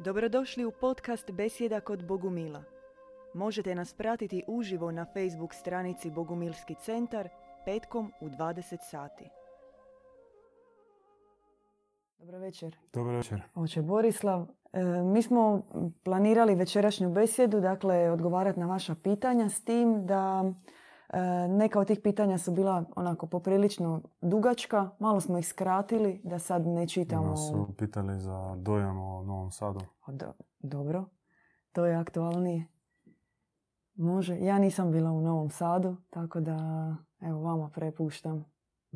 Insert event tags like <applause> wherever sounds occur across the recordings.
Dobrodošli u podcast Besjeda kod Bogumila. Možete nas pratiti uživo na Facebook stranici Bogumilski centar petkom u 20 sati. Dobro večer. Dobro večer. Oče Borislav, e, mi smo planirali večerašnju besjedu, dakle odgovarati na vaša pitanja s tim da neka od tih pitanja su bila onako poprilično dugačka, malo smo ih skratili da sad ne čitamo. Nas su pitali za dojam o Novom Sadu. O, do- dobro, to je aktualnije. Može, ja nisam bila u Novom Sadu, tako da evo vama prepuštam.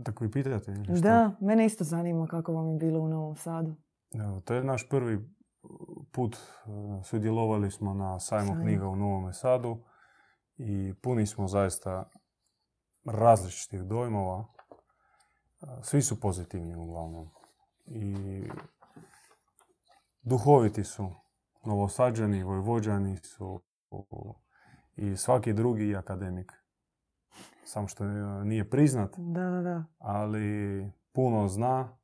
Tako vi pitate ili šta? Da, mene isto zanima kako vam je bilo u Novom Sadu. Evo, to je naš prvi put. e, Sudjelovali smo na sajmu Sajmu. knjiga u Novom Sadu i puni smo zaista različitih dojmova. E, Svi su pozitivni uglavnom. I duhoviti su. Novosađani, vojvođani su i svaki drugi akademik. Samo što e, nije priznat, Da, da, da. ali puno zna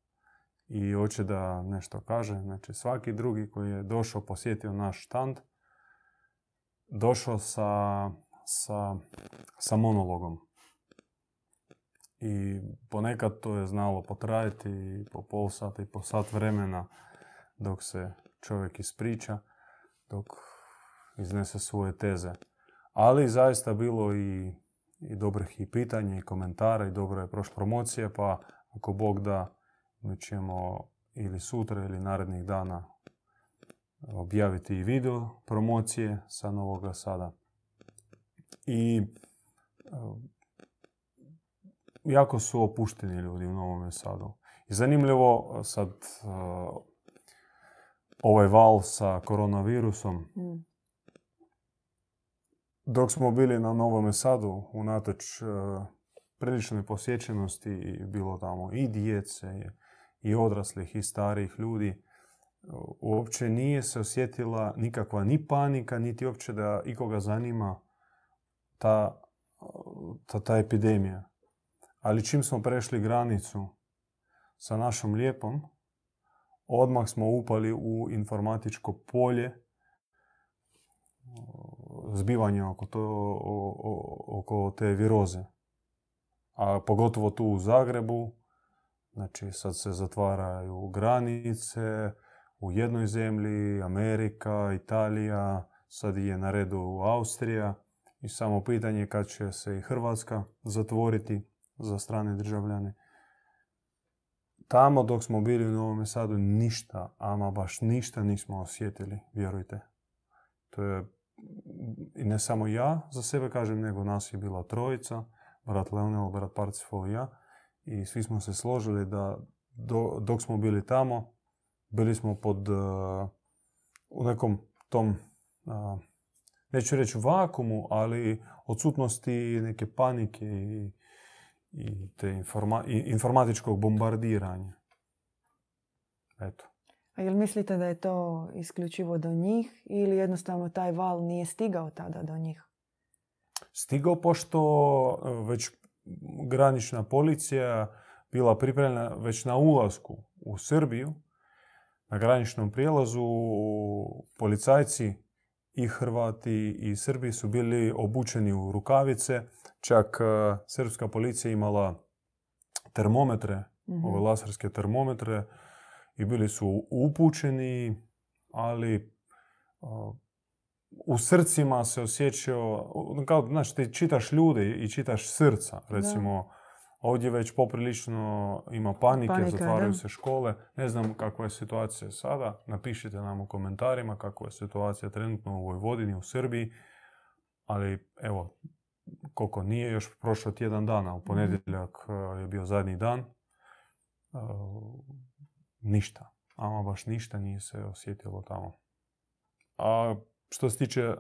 i hoće da nešto kaže. Znači svaki drugi koji je došao, posjetio naš štand, došao sa, sa, sa monologom. I ponekad to je znalo potrajati po pol sata i po sat vremena dok se čovjek ispriča, dok iznese svoje teze. Ali zaista bilo i i dobrih i pitanja i komentara i dobro je prošla promocija, pa ako Bog da, mi ćemo ili sutra ili narednih dana objaviti i video promocije sa Novoga Sada. I jako su opušteni ljudi u Novome Sadu. I zanimljivo sad e, ovaj val sa koronavirusom, Mm. dok smo bili na Novome Sadu, unatoč e, priličnoj posjećenosti, bilo tamo i djece, i odraslih, i starijih ljudi, uopće nije se osjetila nikakva ni panika, niti uopće da ikoga zanima ta, ta, ta epidemija. Ali čim smo prešli granicu sa našom lijepom, odmah smo upali u informatičko polje zbivanja oko, to, oko te viroze. A pogotovo tu u Zagrebu, znači sad se zatvaraju granice u jednoj zemlji, Amerika, Italija, sad je na redu Austrija i samo pitanje kad će se i Hrvatska zatvoriti za strane državljane. Tamo dok smo bili u Novome Sadu ništa, ama baš ništa nismo osjetili, vjerujte. To je i ne samo ja za sebe kažem, nego nas je bila trojica, brat Leonel, brat Parcifol i ja. I svi smo se složili da do- dok smo bili tamo, bili smo pod uh, u nekom tom, uh, neću reći vakumu, ali odsutnosti neke panike i, i te informa- i informatičkog bombardiranja. Eto. A jel mislite da je to isključivo do njih ili jednostavno taj val nije stigao tada do njih? stigao pošto e, već granična policija bila pripremljena već na ulasku u Srbiju. Na graničnom prijelazu policajci i Hrvati i Srbi su bili obučeni u rukavice. Čak e, srpska policija imala termometre, Mhm. ove laserske termometre i bili su upućeni, ali a, u srcima se osjećao, kao, znaš, ti čitaš ljude i čitaš srca, recimo, ovdje već poprilično ima panike, Panika, zatvaraju da. se škole, ne znam kakva je situacija sada, napišite nam u komentarima kakva je situacija trenutno u Vojvodini, u Srbiji, ali evo, koliko nije još prošlo tjedan dana, u ponedjeljak e, je bio zadnji dan, e, ništa, ama baš ništa nije se osjetilo tamo. A što se tiče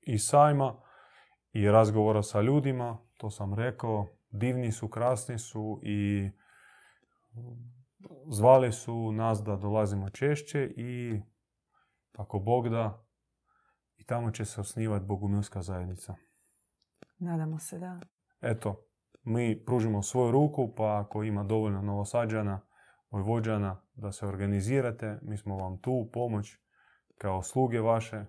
i sajma i razgovora sa ljudima, to sam rekao, divni su, krasni su i zvali su nas da dolazimo češće i ako Bog da, i tamo će se osnivati Bogumilska zajednica. Nadamo se, da. Eto, mi pružimo svoju ruku, pa ako ima dovoljno novosađana, vojvođana, da se organizirate, mi smo vam tu u pomoć kao sluge vaše,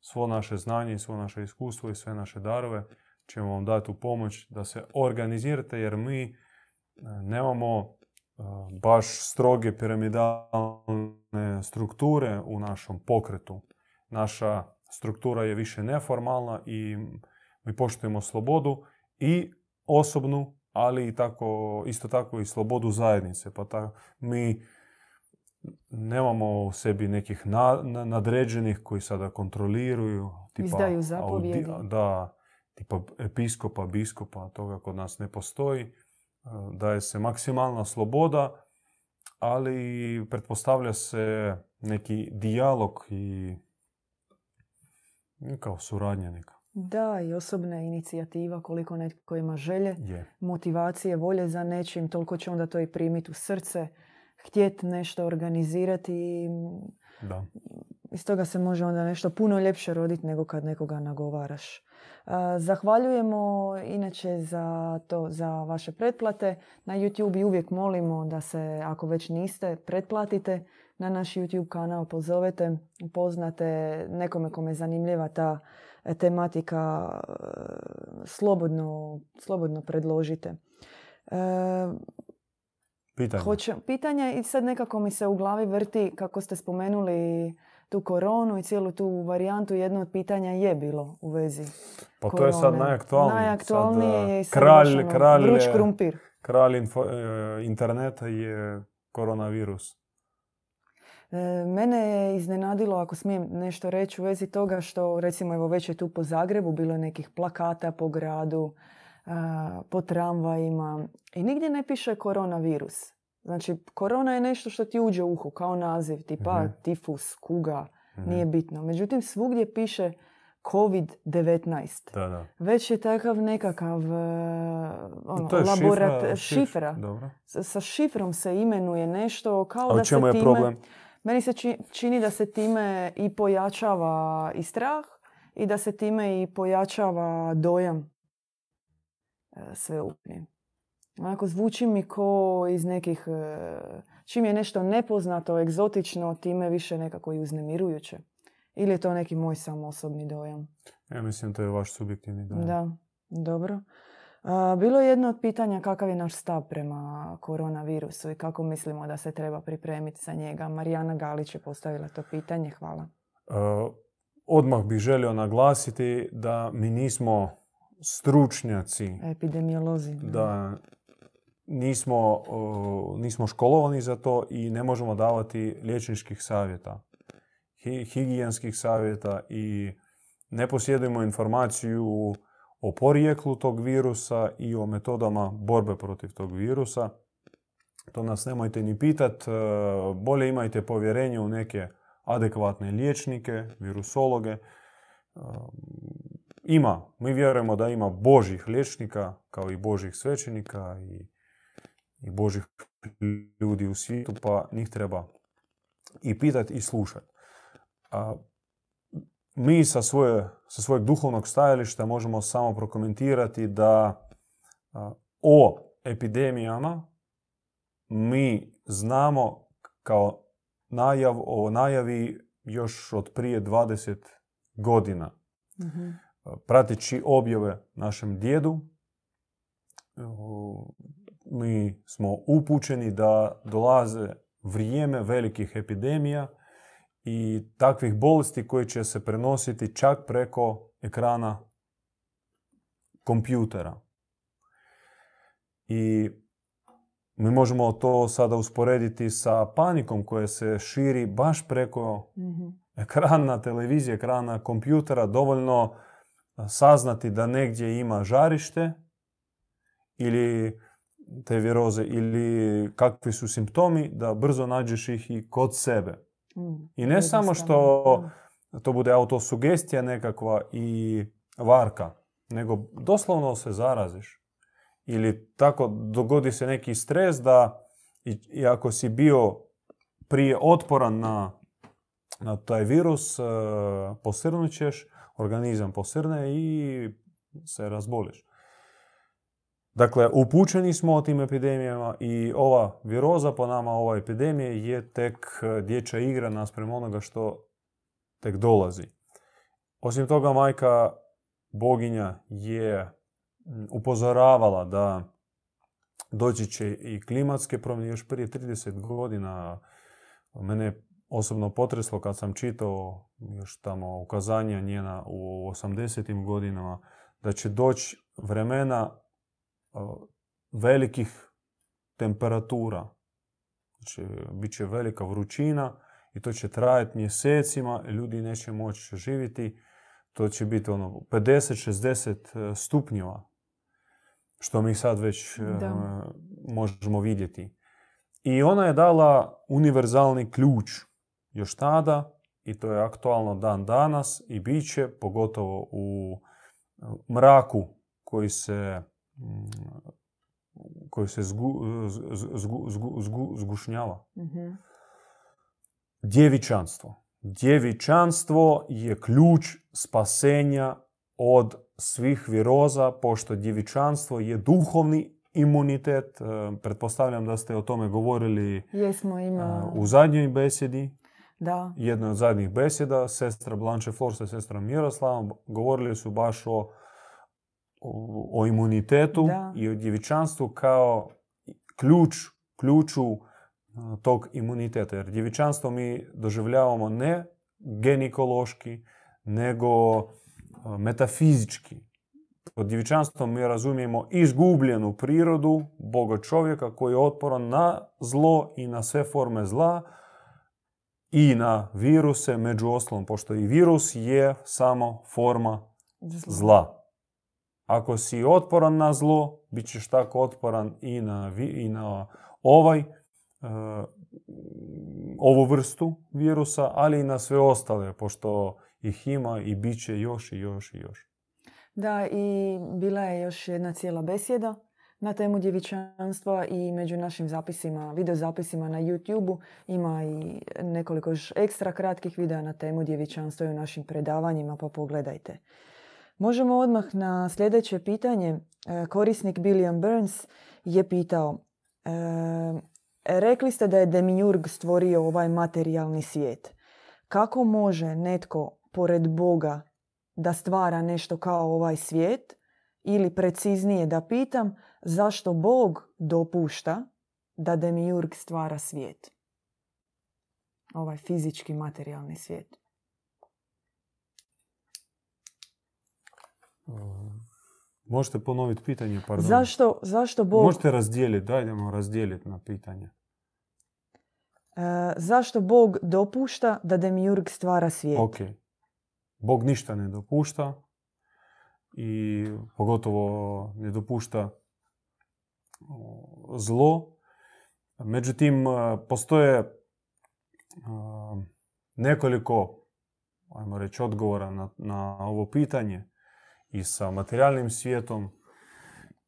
svo naše znanje, svo naše iskustvo i sve naše darove ćemo vam dati u pomoć da se organizirate jer mi e, nemamo e, baš stroge piramidalne strukture u našom pokretu. Naša struktura je više neformalna i mi poštujemo slobodu i osobnu, ali i tako, isto tako i slobodu zajednice. Pa ta, mi nemamo u sebi nekih nadređenih koji sada kontroliraju. Tipa, Izdaju zapovjedi. da, tipa episkopa, biskopa, toga kod nas ne postoji. E, daje se maksimalna sloboda, ali pretpostavlja se neki dijalog i kao suradnja neka. Da, i osobna inicijativa, koliko netko ima želje, motivacije, volje za nečim, toliko će onda to i primiti u srce, htjeti nešto organizirati i da. iz toga se može onda nešto puno ljepše roditi nego kad nekoga nagovaraš. Zahvaljujemo inače za to, za vaše pretplate. Na YouTube uvijek molimo da se, ako već niste, pretplatite na naš YouTube kanal, pozovete, upoznate nekome kome je zanimljiva ta e, tematika, e, slobodno, slobodno predložite. E, pitanje. Hoće, pitanje i sad nekako mi se u glavi vrti kako ste spomenuli tu koronu i cijelu tu varijantu, jedno od pitanja je bilo u vezi Pa to je sad najaktualnije. Najaktualnije je sad, kralj, ono, kralj, vruć krumpir. Kralj interneta je koronavirus. E, mene je iznenadilo, ako smijem nešto reći u vezi toga što, recimo, evo već je tu po Zagrebu bilo nekih plakata po gradu, po tramvajima i nigdje ne piše koronavirus. Znači, korona je nešto što ti uđe u uhu kao naziv, tipa mm tifus, kuga, mhm. nije bitno. Međutim, svugdje piše COVID-19. Da, da. Već je takav nekakav uh, ono, laborat, šifra. Dobro. Sa šifrom se imenuje nešto kao da se time... je problem? Meni se čini da se time i pojačava i strah i da se time i pojačava dojam e, sveukupni. Onako zvuči mi ko iz nekih... E, čim je nešto nepoznato, egzotično, time više nekako i uznemirujuće. Ili je to neki moj sam osobni dojam? Ja mislim to je vaš subjektivni dojam. Da, dobro. Bilo je jedno od pitanja kakav je naš stav prema koronavirusu i kako mislimo da se treba pripremiti za njega. Marijana Galić je postavila to pitanje. Hvala. E, odmah bih želio naglasiti da mi nismo stručnjaci. Epidemiolozi. Da nismo, nismo školovani za to i ne možemo davati liječničkih savjeta, higijenskih savjeta i ne posjedujemo informaciju o porijeklu tog virusa i o metodama borbe protiv tog virusa. To nas nemojte ni pitat. E, bolje imajte povjerenje u neke adekvatne liječnike, virusologe. E, ima, mi vjerujemo da ima božih liječnika, kao i božih svećenika i, i božih ljudi u svijetu, pa njih treba i pitati i slušati mi sa, svoje, sa svojeg duhovnog stajališta možemo samo prokomentirati da o epidemijama mi znamo kao najav, o najavi još od prije 20 godina. mm Prateći objave našem djedu, mi smo upućeni da dolaze vrijeme velikih epidemija i takvih bolesti koji će se prenositi čak preko ekrana kompjutera. I mi možemo to sada usporediti sa panikom koja se širi baš preko mm ekrana televizije, ekrana kompjutera. Dovoljno saznati da negdje ima žarište ili te viroze ili kakvi su simptomi, da brzo nađeš ih i kod sebe. I ne samo što to bude autosugestija nekakva i varka, nego doslovno se zaraziš. Ili tako dogodi se neki stres da i, ako si bio prije otporan na, na taj virus, posrnut ćeš, organizam posrne i se razboliš. Dakle, upućeni smo o tim epidemijama i ova viroza po nama, ova epidemija je tek e, dječja igra naspram onoga što tek dolazi. Osim toga, majka boginja je upozoravala da doći će i klimatske promjene. Još prije 30 godina mene osobno potreslo kad sam čitao još tamo ukazanja njena u 80. godinama da će doći vremena velikih temperatura. Znači, bit će velika vrućina i to će trajati mjesecima ljudi neće moći živjeti. To će biti ono 50-60 stupnjeva što mi sad već da. možemo vidjeti. I ona je dala univerzalni ključ još tada i to je aktualno dan danas i bit će pogotovo u mraku koji se koji se zgu, zgu, zgu, zgušnjava. Mm-hmm. Djevičanstvo. Djevičanstvo je ključ spasenja od svih viroza, pošto djevičanstvo je duhovni imunitet. Pretpostavljam da ste o tome govorili Jesmo, ima... u zadnjoj besedi. Da. Jednoj od zadnjih beseda, sestra Blanche Forsa i sestra Miroslava, govorili su baš o, o, imunitetu da. i o djevičanstvu kao ključ, ključu tog imuniteta. Jer djevičanstvo mi doživljavamo ne genikološki, nego metafizički. Pod djevičanstvom mi razumijemo izgubljenu prirodu Boga čovjeka koji je otporan na zlo i na sve forme zla i na viruse među ostalom, pošto i virus je samo forma zla. Ako si otporan na zlo, bit ćeš tako otporan i na, i na ovaj, uh, ovu vrstu virusa, ali i na sve ostale, pošto ih ima i bit će još i još i još. Da, i bila je još jedna cijela besjeda na temu djevičanstva i među našim zapisima, video zapisima na YouTube ima i nekoliko ekstra kratkih videa na temu djevičanstva i u našim predavanjima, pa pogledajte. Možemo odmah na sljedeće pitanje. E, korisnik Billiam Burns je pitao e, Rekli ste da je Demiurg stvorio ovaj materijalni svijet. Kako može netko pored Boga da stvara nešto kao ovaj svijet? Ili preciznije da pitam, zašto Bog dopušta da Demiurg stvara svijet? Ovaj fizički materijalni svijet. Možete ponoviti pitanje, pardon. Zašto, zašto Bog... Možete razdijeliti, dajdemo razdijeliti na pitanje. E, zašto Bog dopušta da Demiurg stvara svijet? Ok. Bog ništa ne dopušta i pogotovo ne dopušta zlo. Međutim, postoje nekoliko, ajmo reći, odgovora na, na ovo pitanje i sa materijalnim svijetom.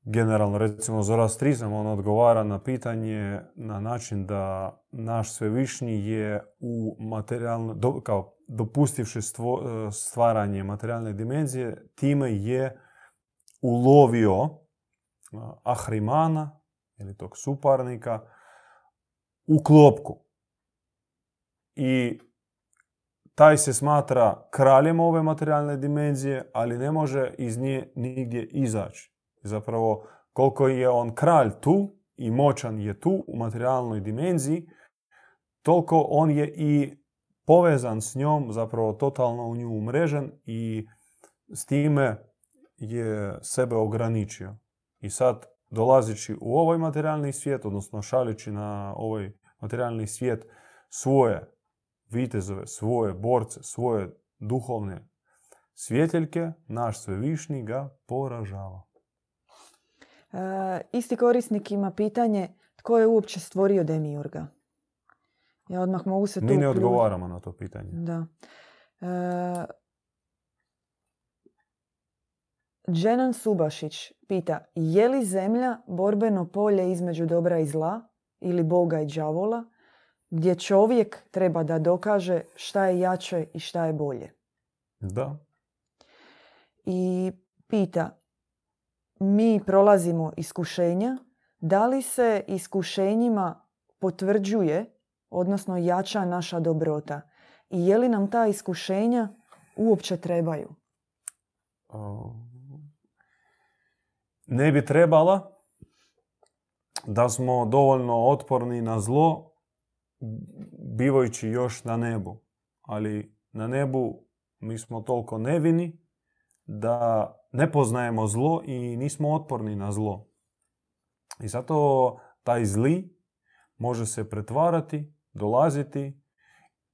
Generalno, recimo, Zoroastrizam, on odgovara na pitanje na način da naš svevišnji je u materijalno, kao dopustivši stvaranje materijalne dimenzije, time je ulovio Ahrimana ili tog suparnika u klopku. I taj se smatra kraljem ove materijalne dimenzije, ali ne može iz nje nigdje izaći. Zapravo, koliko je on kralj tu i moćan je tu u materijalnoj dimenziji, toliko on je i povezan s njom, zapravo totalno u nju umrežen i s time je sebe ograničio. I sad, dolazeći u ovaj materijalni svijet, odnosno šaljući na ovaj materijalni svijet svoje vitezove, svoje borce, svoje duhovne svjeteljke, naš svevišnji ga poražava. E, isti korisnik ima pitanje tko je uopće stvorio Demiurga? Ja odmah mogu se tu... Mi ne odgovaramo na to pitanje. Da. E, Dženan Subašić pita je li zemlja borbeno polje između dobra i zla ili Boga i đavola gdje čovjek treba da dokaže šta je jače i šta je bolje. Da. I pita, mi prolazimo iskušenja, da li se iskušenjima potvrđuje, odnosno jača naša dobrota? i je li nam ta iskušenja uopće trebaju? Ne bi trebala da smo dovoljno otporni na zlo bivajući još na nebu. Ali na nebu mi smo toliko nevini da ne poznajemo zlo i nismo otporni na zlo. I zato taj zli može se pretvarati, dolaziti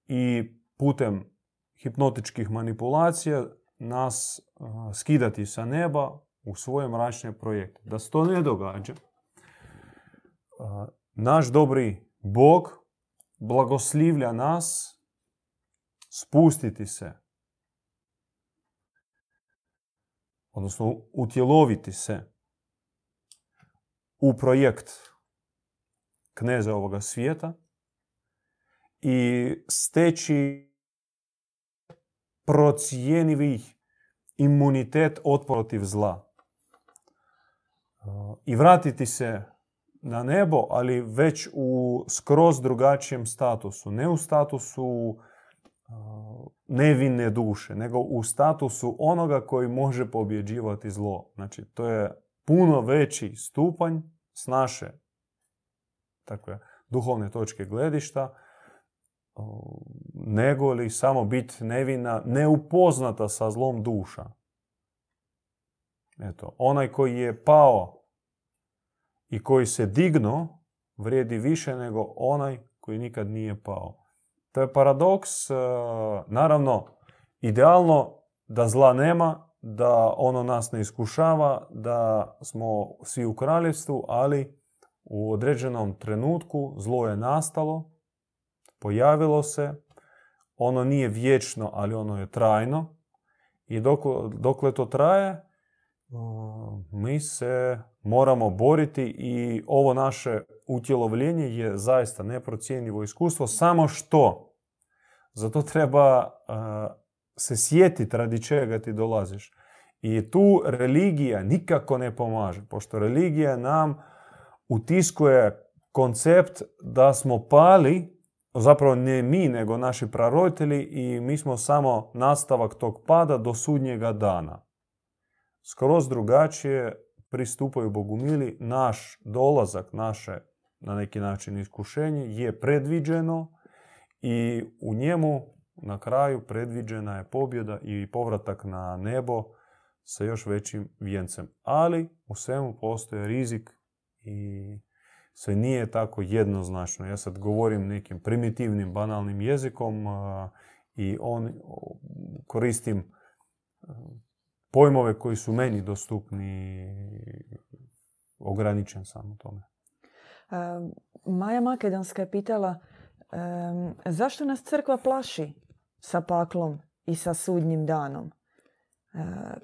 i putem hipnotičkih manipulacija nas skidati sa neba u svoje mračne projekte. Da se to ne događa, naš dobri Bog blagoslivlja nas spustiti se, odnosno utjeloviti se u projekt kneza ovoga svijeta i steći procijenivih imunitet otprotiv zla. I vratiti se na nebo, ali već u skroz drugačijem statusu. Ne u statusu nevine duše, nego u statusu onoga koji može pobjeđivati zlo. Znači, to je puno veći stupanj s naše takve duhovne točke gledišta, nego li samo biti nevina, neupoznata sa zlom duša. Eto, onaj koji je pao i koji se digno vrijedi više nego onaj koji nikad nije pao. To je paradoks, e, naravno, idealno da zla nema, da ono nas ne iskušava, da smo svi u kraljevstvu, ali u određenom trenutku zlo je nastalo, pojavilo se, ono nije vječno, ali ono je trajno i dok, dokle to traje, mi se moramo boriti i ovo naše utjelovljenje je zaista neprocjenjivo iskustvo, samo što zato treba se sjetiti radi čega ti dolaziš. I tu religija nikako ne pomaže, pošto religija nam utiskuje koncept da smo pali, zapravo ne mi, nego naši praroditelji i mi smo samo nastavak tog pada do sudnjega dana. Skroz drugačije pristupaju Bogumili, naš dolazak, naše na neki način iskušenje je predviđeno i u njemu na kraju predviđena je pobjeda i povratak na nebo sa još većim vijencem. Ali u svemu postoje rizik i sve nije tako jednoznačno. Ja sad govorim nekim primitivnim, banalnim jezikom i on koristim pojmove koji su meni dostupni, ograničen sam u tome. Maja Makedonska je pitala zašto nas crkva plaši sa paklom i sa sudnjim danom?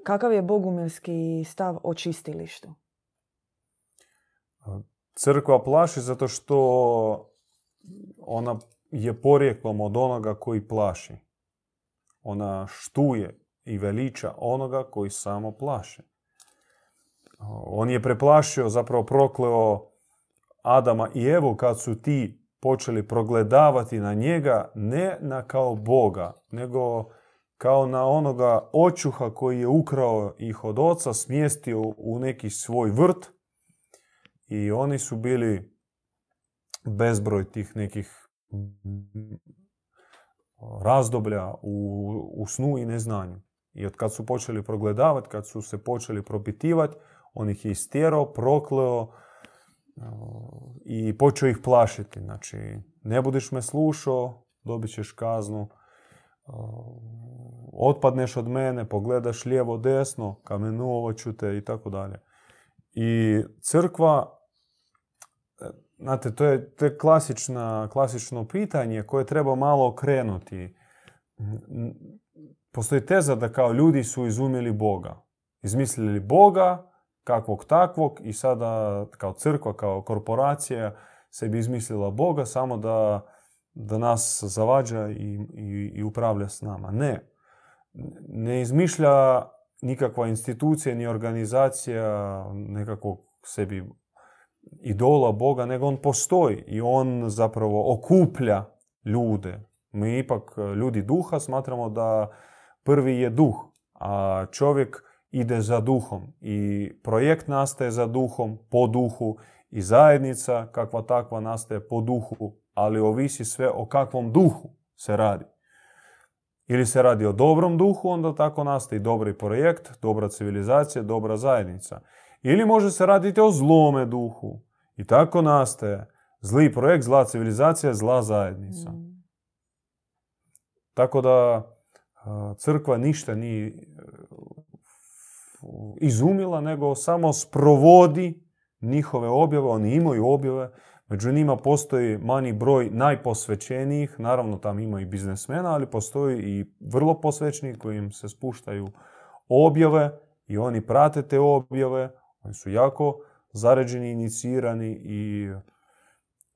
Kakav je bogumilski stav o čistilištu? Crkva plaši zato što ona je porijeklom od onoga koji plaši. Ona štuje i veliča onoga koji samo plaši. On je preplašio, zapravo prokleo Adama i Evu kad su ti počeli progledavati na njega ne na kao Boga, nego kao na onoga očuha koji je ukrao ih od oca, smjestio u neki svoj vrt i oni su bili bezbroj tih nekih razdoblja u, u snu i neznanju. I od kad su počeli progledavati, kad su se počeli propitivati, on ih je istjerao, prokleo i počeo ih plašiti. Znači, ne budeš me slušao, dobit ćeš kaznu. Otpadneš od mene, pogledaš lijevo, desno, kamenuovat ću te i tako dalje. I crkva, e, znate, to je, to je klasična, klasično pitanje koje treba malo okrenuti postoji teza da kao ljudi su izumjeli Boga. Izmislili Boga, kakvog takvog, i sada kao crkva, kao korporacija se bi izmislila Boga samo da, da nas zavađa i, i, i upravlja s nama. Ne. Ne izmišlja nikakva institucija ni organizacija nekakvog sebi idola Boga, nego on postoji i on zapravo okuplja ljude Mi ipak ljudi duha smatramo da prvi je duh, a čovjek ide za duhom i projekt nastaje za duhom, po duhu i zajednica kakva takva nastaje po duhu, ali ovisi sve o kakvom duhu se radi. Ili se radi o dobrom duhu, onda tako nastaje dobri projekt, dobra civilizacija, dobra zajednica. Ili može se raditi o zlome duhu. I tako nastaje zli projekt, zla civilizacija, zla zajednica. Mm. Tako da crkva ništa nije izumila, nego samo sprovodi njihove objave. Oni imaju objave, među njima postoji manji broj najposvećenijih, naravno tam ima i biznesmena, ali postoji i vrlo posvećenih koji im se spuštaju objave i oni prate te objave, oni su jako zaređeni, inicirani i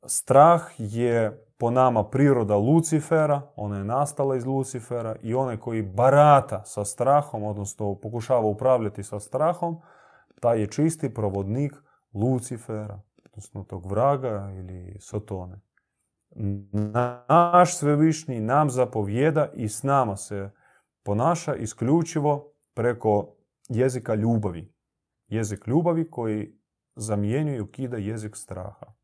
strah je po nama priroda Lucifera, ona je nastala iz Lucifera i onaj koji barata sa strahom, odnosno pokušava upravljati sa strahom, taj je čisti provodnik Lucifera, odnosno tog vraga ili sotone. Naš svevišnji nam zapovjeda i s nama se ponaša isključivo preko jezika ljubavi. Jezik ljubavi koji zamjenjuje i ukida jezik straha.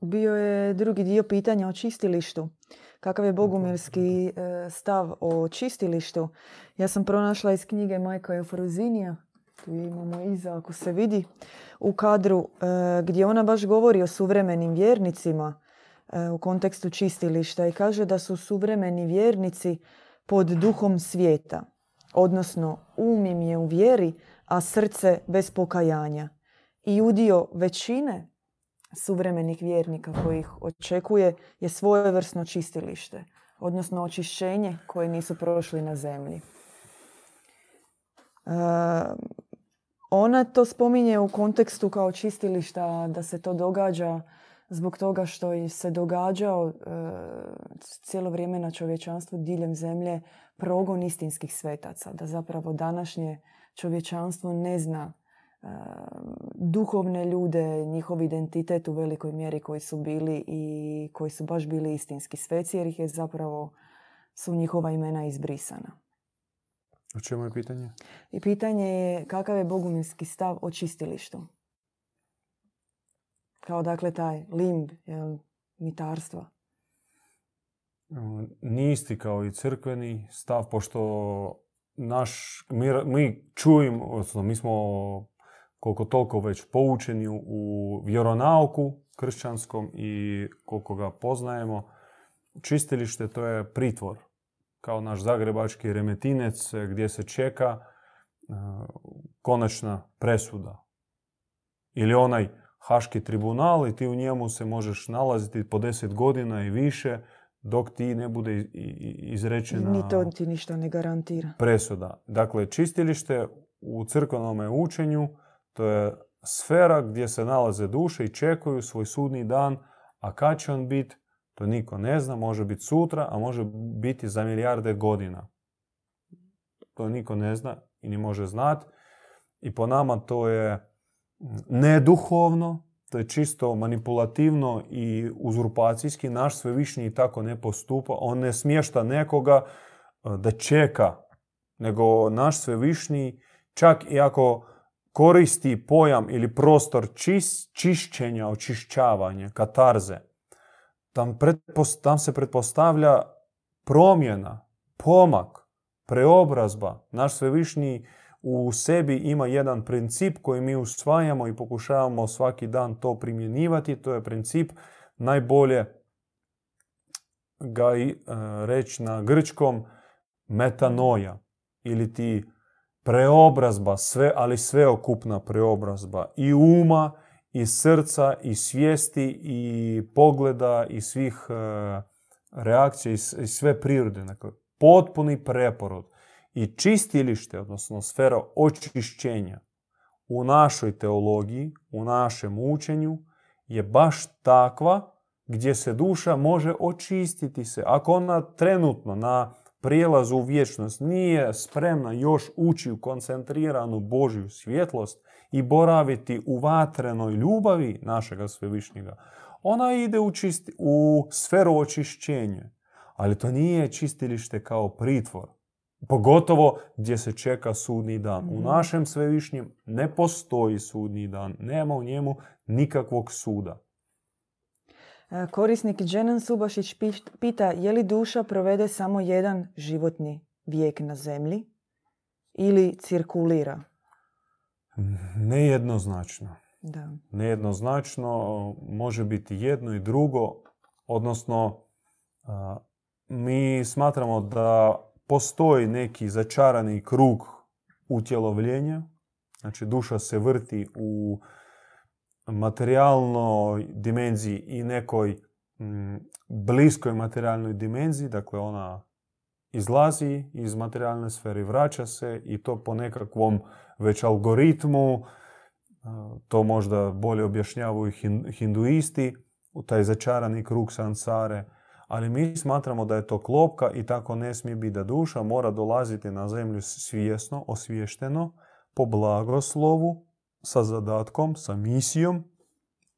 Bio je drugi dio pitanja o čistilištu. Kakav je bogumirski e, stav o čistilištu? Ja sam pronašla iz knjige Majka Eufrozinija, tu imamo iza ako se vidi, u kadru e, gdje ona baš govori o suvremenim vjernicima e, u kontekstu čistilišta i kaže da su suvremeni vjernici pod duhom svijeta. Odnosno, um im je u vjeri, a srce bez pokajanja. I udio većine suvremenih vjernika koji ih očekuje je svojevrsno čistilište, odnosno očišćenje koje nisu prošli na zemlji. E, ona to spominje u kontekstu kao čistilišta da se to događa zbog toga što se događao e, cijelo vrijeme na čovječanstvu diljem zemlje progon istinskih svetaca. Da zapravo današnje čovječanstvo ne zna duhovne ljude, njihov identitet u velikoj mjeri koji su bili i koji su baš bili istinski sveci jer ih je zapravo su njihova imena izbrisana. O čemu je pitanje? I pitanje je kakav je boguminski stav o čistilištu. Kao dakle taj limb jel, mitarstva. Nisti kao i crkveni stav, pošto naš, mi, mi čujemo, odnosno mi smo koliko toliko već poučeni u vjeronauku kršćanskom i koliko ga poznajemo. Čistilište to je pritvor, kao naš zagrebački remetinec gdje se čeka e, konačna presuda. Ili onaj haški tribunal i ti u njemu se možeš nalaziti po deset godina i više dok ti ne bude izrečena Ni to ti ništa ne garantira. presuda. Dakle, čistilište u crkvenom učenju to je sfera gdje se nalaze duše i čekuju svoj sudni dan, a kad će on biti, to niko ne zna, može biti sutra, a može biti za milijarde godina. To niko ne zna i ni može znati. I po nama to je neduhovno, to je čisto manipulativno i uzurpacijski. Naš svevišnji tako ne postupa. On ne smješta nekoga e, da čeka, nego naš svevišnji, čak i ako koristi pojam ili prostor čišćenja, očišćavanja, katarze. Tam, tam se pretpostavlja promjena, pomak, preobrazba. Naš svevišnji u sebi ima jedan princip koji mi usvajamo i pokušavamo svaki dan to primjenjivati. To je princip najbolje ga i e, reći na grčkom metanoja ili ti preobrazba, sve, ali sveokupna preobrazba i uma, i srca, i svijesti, i pogleda, i svih e, reakcija, i, sve prirode. Dakle, potpuni preporod. I čistilište, odnosno sfera očišćenja u našoj teologiji, u našem učenju, je baš takva gdje se duša može očistiti se. Ako ona trenutno na prijelazu u vječnost nije spremna još ući u koncentriranu Božju svjetlost i boraviti u vatrenoj ljubavi našega svevišnjega, Ona ide u, čisti, u sferu očišćenja, ali to nije čistilište kao pritvor. Pogotovo gdje se čeka sudni dan. U Mhm. našem svevišnjem ne postoji sudni dan. Nema u njemu nikakvog suda. E, Korisnik Dženan Subašić pita je li duša provede samo jedan životni vijek na zemlji ili cirkulira? Nejednoznačno. Da. Nejednoznačno može biti jedno i drugo. Odnosno, a, mi smatramo da postoji neki začarani krug utjelovljenja. Znači, duša se vrti u materijalnoj dimenziji i nekoj mm, bliskoj materijalnoj dimenziji. Dakle, ona izlazi iz materijalne sfere vraća se i to po nekakvom već algoritmu. A, To možda bolje objašnjavaju hin- hinduisti, u taj začarani krug sansare. Ali mi smatramo da je to klopka i tako ne smije biti da duša mora dolaziti na zemlju svjesno, osviješteno, po blagoslovu, sa zadatkom, sa misijom.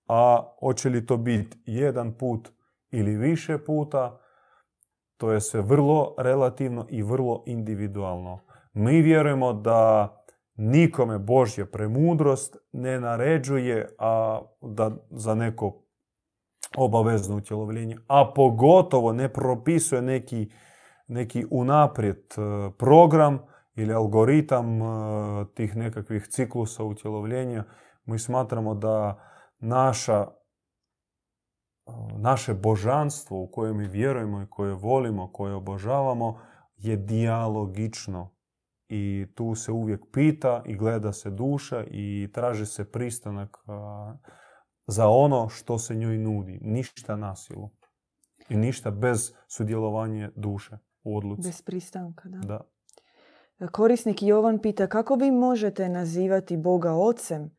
A hoće li to biti jedan put ili više puta, to je sve vrlo relativno i vrlo individualno. Mi vjerujemo da nikome Božja premudrost ne naređuje a da za neko obavezno utjelovljenje, a pogotovo ne propisuje neki, neki unaprijed e, program ili algoritam tih nekakvih ciklusa utjelovljenja. Mi smatramo da naša naše božanstvo u koje mi vjerujemo i koje volimo, koje obožavamo je dijalogično. I tu se uvijek pita i gleda se duša i traži se pristanak za ono što se njoj nudi. Ništa nasilu. I ništa bez sudjelovanja duše u odluci. Bez pristanka, da. Da. Korisnik Jovan pita kako vi možete nazivati Boga ocem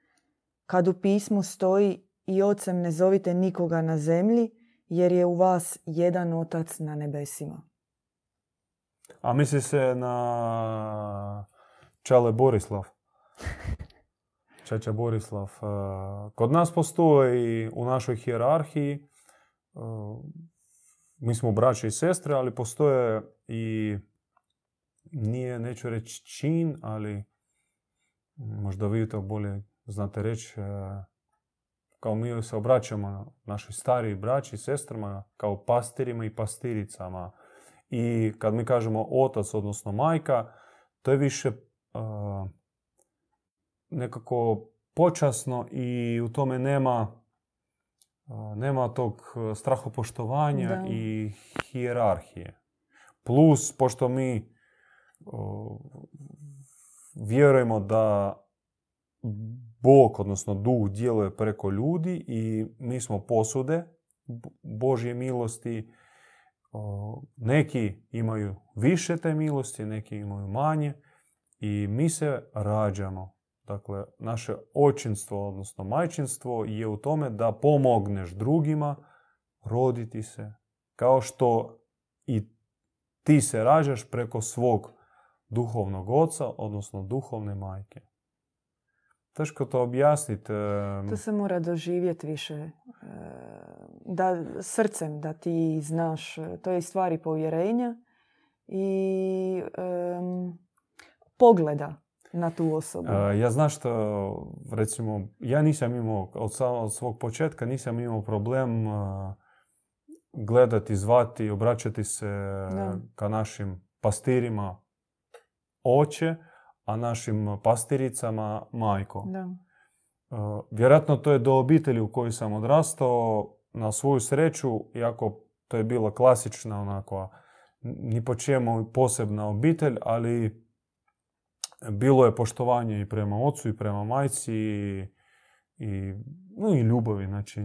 kad u pismu stoji i ocem ne zovite nikoga na zemlji jer je u vas jedan otac na nebesima. A misli se na Čale Borislav. <laughs> Čača Borislav. E, Kod nas postoji u našoj hijerarhiji, e, mi smo braće i sestre, ali postoje i nije, neću reći čin, ali možda vi to bolje znate reći, e, kao mi se obraćamo našoj stariji braći i sestrama kao pastirima i pastiricama. I kad mi kažemo otac, odnosno majka, to je više uh, nekako počasno i u tome nema, uh, nema tog strahopoštovanja Da. i hijerarhije. Plus, pošto mi uh, vjerujemo da Bog, odnosno duh, djeluje preko ljudi i mi smo posude Bo- Božje milosti. Neki imaju više te milosti, neki imaju manje i mi se rađamo. Dakle, naše očinstvo, odnosno majčinstvo je u tome da pomogneš drugima roditi se. Kao što i ti se rađaš preko svog duhovnog oca, odnosno duhovne majke. Teško to objasniti. To se mora doživjeti više. Da, srcem da ti znaš, e, to je stvari povjerenja i em, pogleda na tu osobu. E, Ja znaš što, recimo, ja nisam imao, od, samog, od svog početka nisam imao problem e, gledati, zvati, obraćati se Da. ka našim pastirima oče, a našim pastiricama majko. Da. E, Vjerojatno to je do obitelji u kojoj sam odrastao, na svoju sreću, iako to je bila klasična onako, ni po čemu posebna obitelj, ali bilo je poštovanje i prema ocu i prema majci i, i, no, i ljubavi. Znači,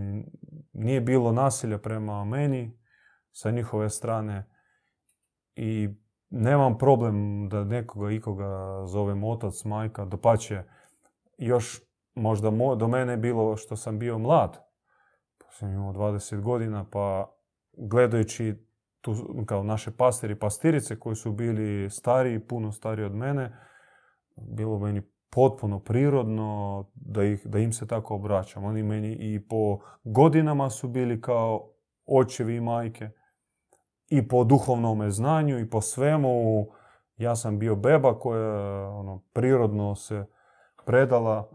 nije bilo nasilja prema meni sa njihove strane i nemam problem da nekoga ikoga zovem otac, majka, dapače, još možda mo- do mene je bilo što sam bio mlad, pa sam imao 20 godina, pa gledajući tu, kao naše pastiri pastirice koji su bili stariji, puno stariji od mene, bilo meni potpuno prirodno da, ih, da im se tako obraćam. Oni meni i po godinama su bili kao očevi i majke i po duhovnom znanju i po svemu. Ja sam bio beba koja ono, prirodno se predala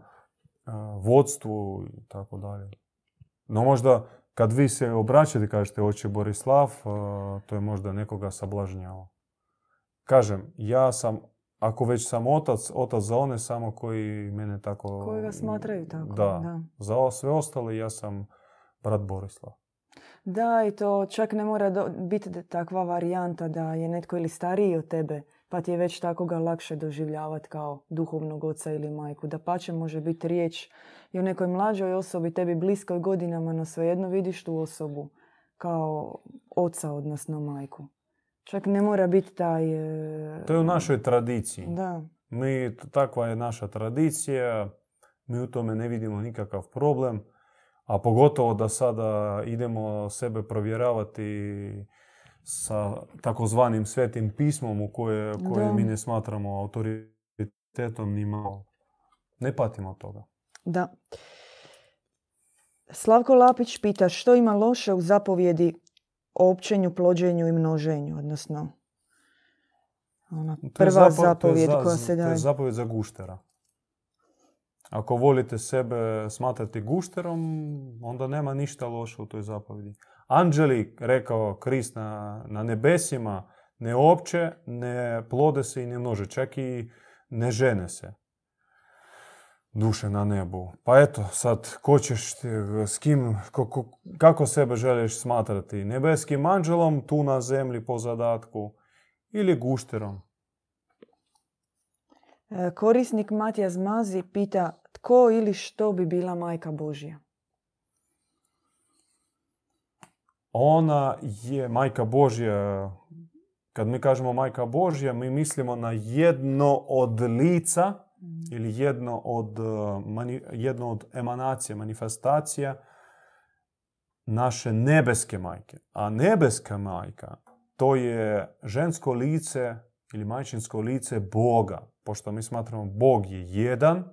vodstvu i tako dalje. No možda kad vi se obraćate, kažete oče Borislav, to je možda nekoga sablažnjava. Kažem, ja sam, ako već sam otac, otac za one samo koji mene tako... Koji ga smatraju tako. Da. da. Za sve ostale ja sam brat Borislav. Da, i to čak ne mora biti takva varijanta da je netko ili stariji od tebe, pa ti je već tako ga lakše doživljavati kao duhovnog oca ili majku. Da pače može biti riječ i o nekoj mlađoj osobi, tebi bliskoj godinama, no svejedno vidiš tu osobu kao oca, odnosno majku. Čak ne mora biti taj... E, to je u našoj tradiciji. Da. Mi, takva je naša tradicija, mi u tome ne vidimo nikakav problem, a pogotovo da sada idemo sebe provjeravati sa takozvanim svetim pismom u koje, koje mi ne smatramo autoritetom ni malo. Ne patimo od toga. Da. Slavko Lapić pita što ima loše u zapovjedi o općenju, plođenju i množenju, odnosno ona prva zapovjed koja se daje. To je zapovjed za guštera. Ako volite sebe smatrati gušterom, onda nema ništa loše u toj zapovjedi. Anđeli, rekao Krist na, na nebesima, ne opće, ne plode se i ne množe, čak i ne žene se duše na nebu. Pa eto, sad, ko ćeš, s kim, kako sebe želiš smatrati? Nebeskim anđelom tu na zemlji po zadatku ili gušterom? E, korisnik Matija Zmazi pita tko ili što bi bila majka Božja? Ona je majka Božja. Kad mi kažemo majka Božja, mi mislimo na jedno od lica mm. ili jedno od, eh, jedno od emanacija, manifestacija naše nebeske majke. A nebeska majka to je žensko lice ili majčinsko lice Boga. Pošto mi smatramo Bog je jedan,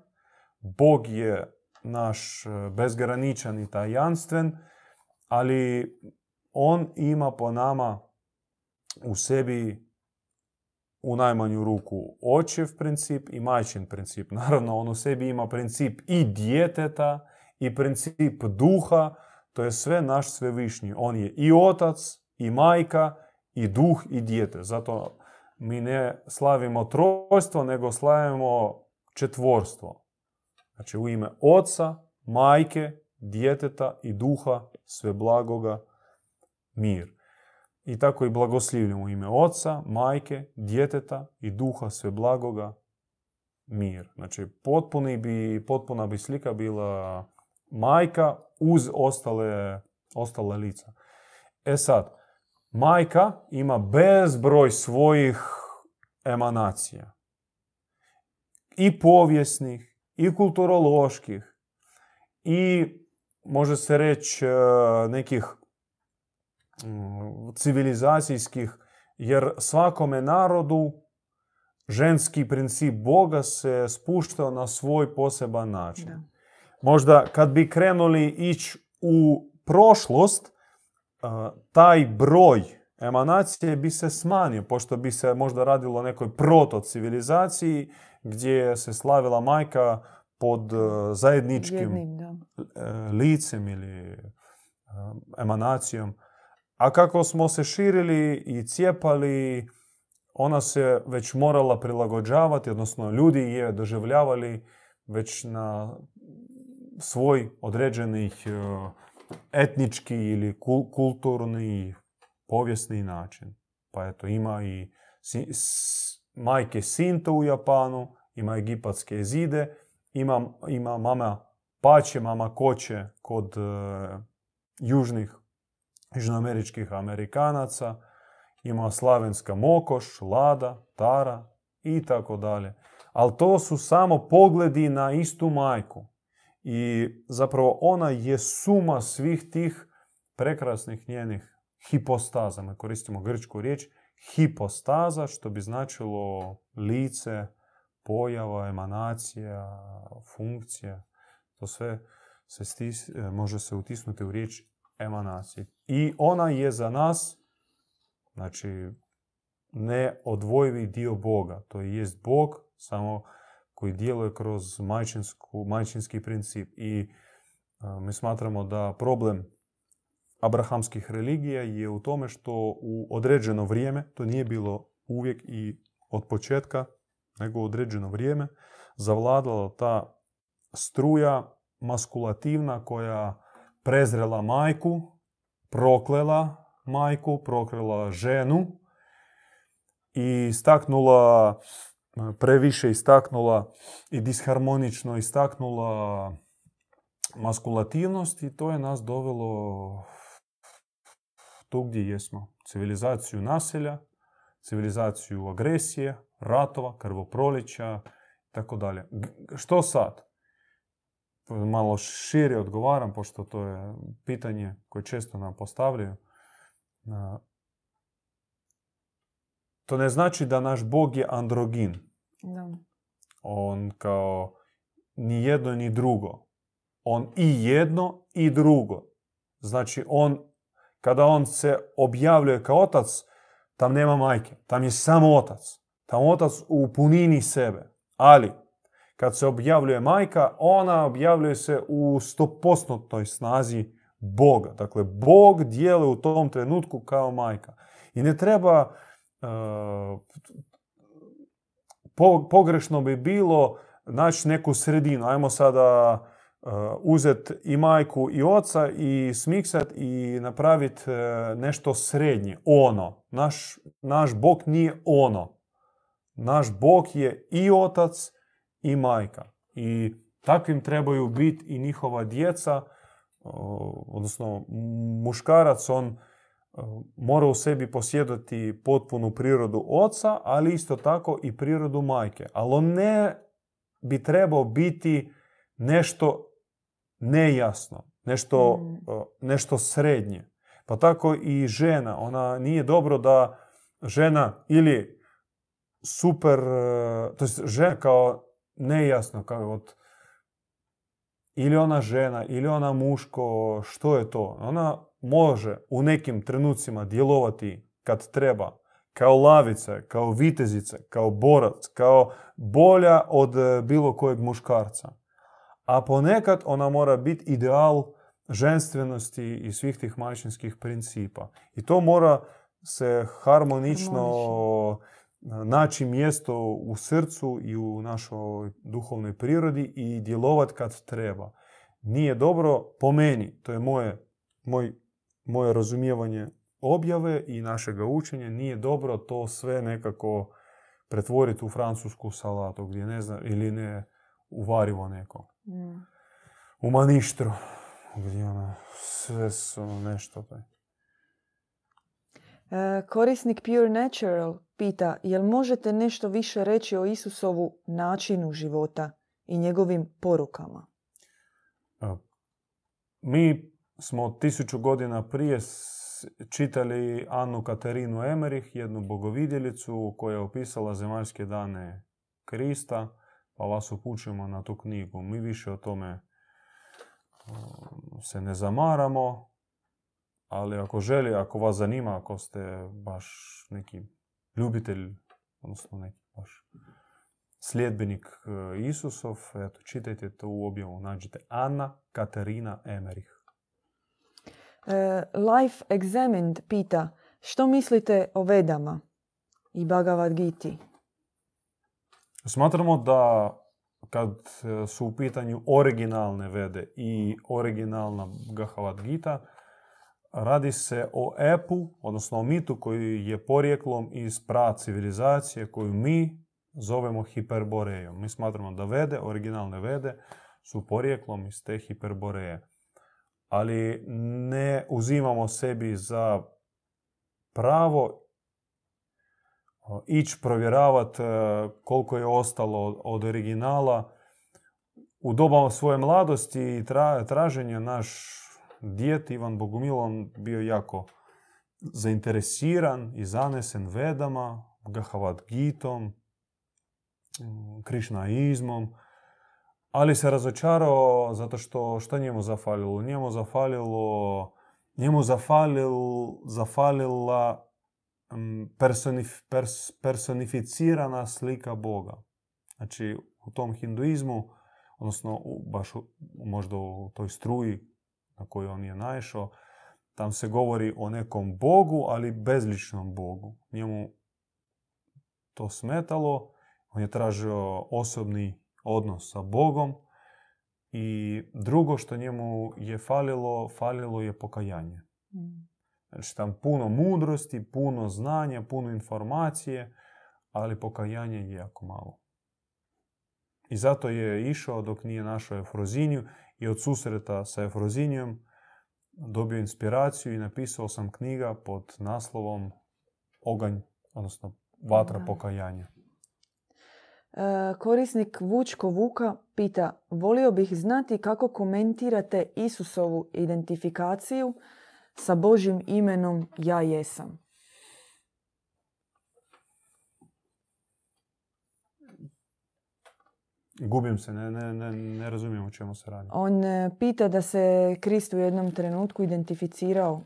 Bog je naš eh, bezgraničan i tajanstven, ali on ima po nama u sebi u najmanju ruku očev princip i majčin princip. <laughs> Naravno, on u sebi ima princip i djeteta i princip duha. To je sve naš svevišnji. On je i otac, i majka, i duh, i dijete. Zato mi ne slavimo trojstvo, nego slavimo četvorstvo. Znači u ime oca, majke, djeteta i duha sve blagoga mir. I tako i blagoslivljamo u ime oca, majke, djeteta i duha sve blagoga mir. Znači potpuni bi, potpuna bi slika bila majka uz ostale, ostale lica. E sad, majka ima bezbroj svojih emanacija. I povijesnih, i kulturoloških, i može se reći e, nekih Mm, civilizacijskih, jer svakome narodu ženski princip Boga se spuštao na svoj poseban način. Možda kad bi krenuli ići u prošlost, taj broj emanacije bi se smanjio, pošto bi se možda radilo o nekoj proto-civilizaciji gdje se slavila majka pod e, zajedničkim e, licem ili e, emanacijom. A kako smo se širili i cijepali, ona se već morala prilagođavati, odnosno ljudi je doživljavali već na svoj određeni e, etnički ili kulturni, povijesni način. Pa eto, ima i majke Sinto u Japanu, ima egipatske zide, ima, ima mama Pače, mama Koće kod e, južnih južnoameričkih Amerikanaca, ima slavenska mokoš, lada, tara i tako dalje. Ali to su samo pogledi na istu majku. I zapravo ona je suma svih tih prekrasnih njenih hipostaza. Mi koristimo grčku riječ hipostaza, što bi značilo lice, pojava, emanacija, funkcija. To sve se stis, e, može se utisnuti u riječ emanacije. I ona je za nas, znači, neodvojivi dio Boga. To jest Bog, samo koji djeluje kroz majčinski princip. I mi smatramo da problem abrahamskih religija je u tome što u određeno vrijeme, to nije bilo uvijek i od početka, nego u određeno vrijeme, zavladala ta struja maskulativna koja prezrela majku, proklela majku, proklela ženu i istaknula, previše istaknula i disharmonično istaknula maskulativnost i to je nas dovelo tu gdje jesmo. Civilizaciju naselja, civilizaciju agresije, ratova, krvoprolića i tako dalje. Što sad? Malo šire odgovaram, pošto to je pitanje koje često nam postavljaju. To ne znači da naš Bog je androgin. On kao ni jedno ni drugo. On i jedno i drugo. Znači on, kada on se objavljuje kao otac, tam nema majke. Tam je samo otac. Tam otac u punini sebe. Ali, kad se objavljuje majka, ona objavljuje se u stopostnotnoj snazi Boga. Dakle, Bog djeluje u tom trenutku kao majka. I ne treba pogrešno bi bilo naći neku sredinu. Ajmo sada uzeti i majku i oca i smiksat i napraviti nešto srednje. Ono. Naš, naš Bog nije ono. Naš Bog je i otac i majka. I takvim trebaju biti i njihova djeca, odnosno muškarac, on mora u sebi posjedati potpunu prirodu oca, ali isto tako i prirodu majke. Ali on ne bi trebao biti nešto nejasno, nešto, mm. nešto srednje. Pa tako i žena. Ona nije dobro da žena ili super, to je žena kao nejasno, kao od ili ona žena, ili ona muško, što je to? Ona može u nekim trenucima djelovati kad treba, kao lavica, kao vitezica, kao borac, kao bolja od e, bilo kojeg muškarca. A ponekad ona mora biti ideal ženstvenosti i svih tih majčinskih principa. I to mora se harmonično naći mjesto u srcu i u našoj duhovnoj prirodi i djelovati kad treba. Nije dobro po meni, to je moje, moj moje razumijevanje objave i našega učenja nije dobro to sve nekako pretvoriti u francusku salatu gdje ne zna ili ne uvarivo neko. Mm. U maništru gdje ono sve su nešto. Taj. E, korisnik Pure Natural pita jel možete nešto više reći o Isusovu načinu života i njegovim porukama? E, mi smo tisuću godina prije čitali Anu Katarinu Emerih, jednu bogovidjelicu koja je opisala zemaljske dane Krista, pa vas upućujemo na tu knjigu. Mi više o tome se ne zamaramo, ali ako želi, ako vas zanima, ako ste baš neki ljubitelj, odnosno neki baš sljedbenik e, Isusov, eto, čitajte to u objavu, nađite Anna Katarina Emerih. E, Life Examined pita što mislite o Vedama i Bhagavad Giti? Smatramo da kad e, su u pitanju originalne vede i originalna Bhagavad Gita, radi se o epu, odnosno o mitu koji je porijeklom iz pra civilizacije koju mi zovemo hiperborejom. Mi smatramo da vede, originalne vede, su porijeklom iz te hiperboreje ali ne uzimamo sebi za pravo ići provjeravati e, koliko je ostalo od originala. U doba svoje mladosti i traženja naš djet Ivan Bogumilon bio jako zainteresiran i zanesen vedama, Gahavad Gitom, krišnaizmom, ali se razočarao zato što što njemu zafalilo? Njemu zafalilo, njemu zafalil, zafalila personif, personificirana slika Boga. Znači, u tom hinduizmu, odnosno baš možda u toj struji na koju on je naišao, tam se govori o nekom Bogu, ali bezličnom Bogu. Njemu to smetalo, on je tražio osobni odnos sa Bogom i drugo što njemu je falilo, falilo je pokajanje. Mm. Znači tam puno mudrosti, puno znanja, puno informacije, ali pokajanje je jako malo. I zato je išao dok nije našao Efroziniju i od susreta sa Efrozinijom dobio inspiraciju i napisao sam knjiga pod naslovom Oganj, odnosno Vatra pokajanja. E, korisnik Vučko Vuka pita, volio bih znati kako komentirate Isusovu identifikaciju sa Božim imenom Ja jesam. Gubim se, ne, ne, ne, ne razumijem o čemu se radi. On e, pita da se Krist u jednom trenutku identificirao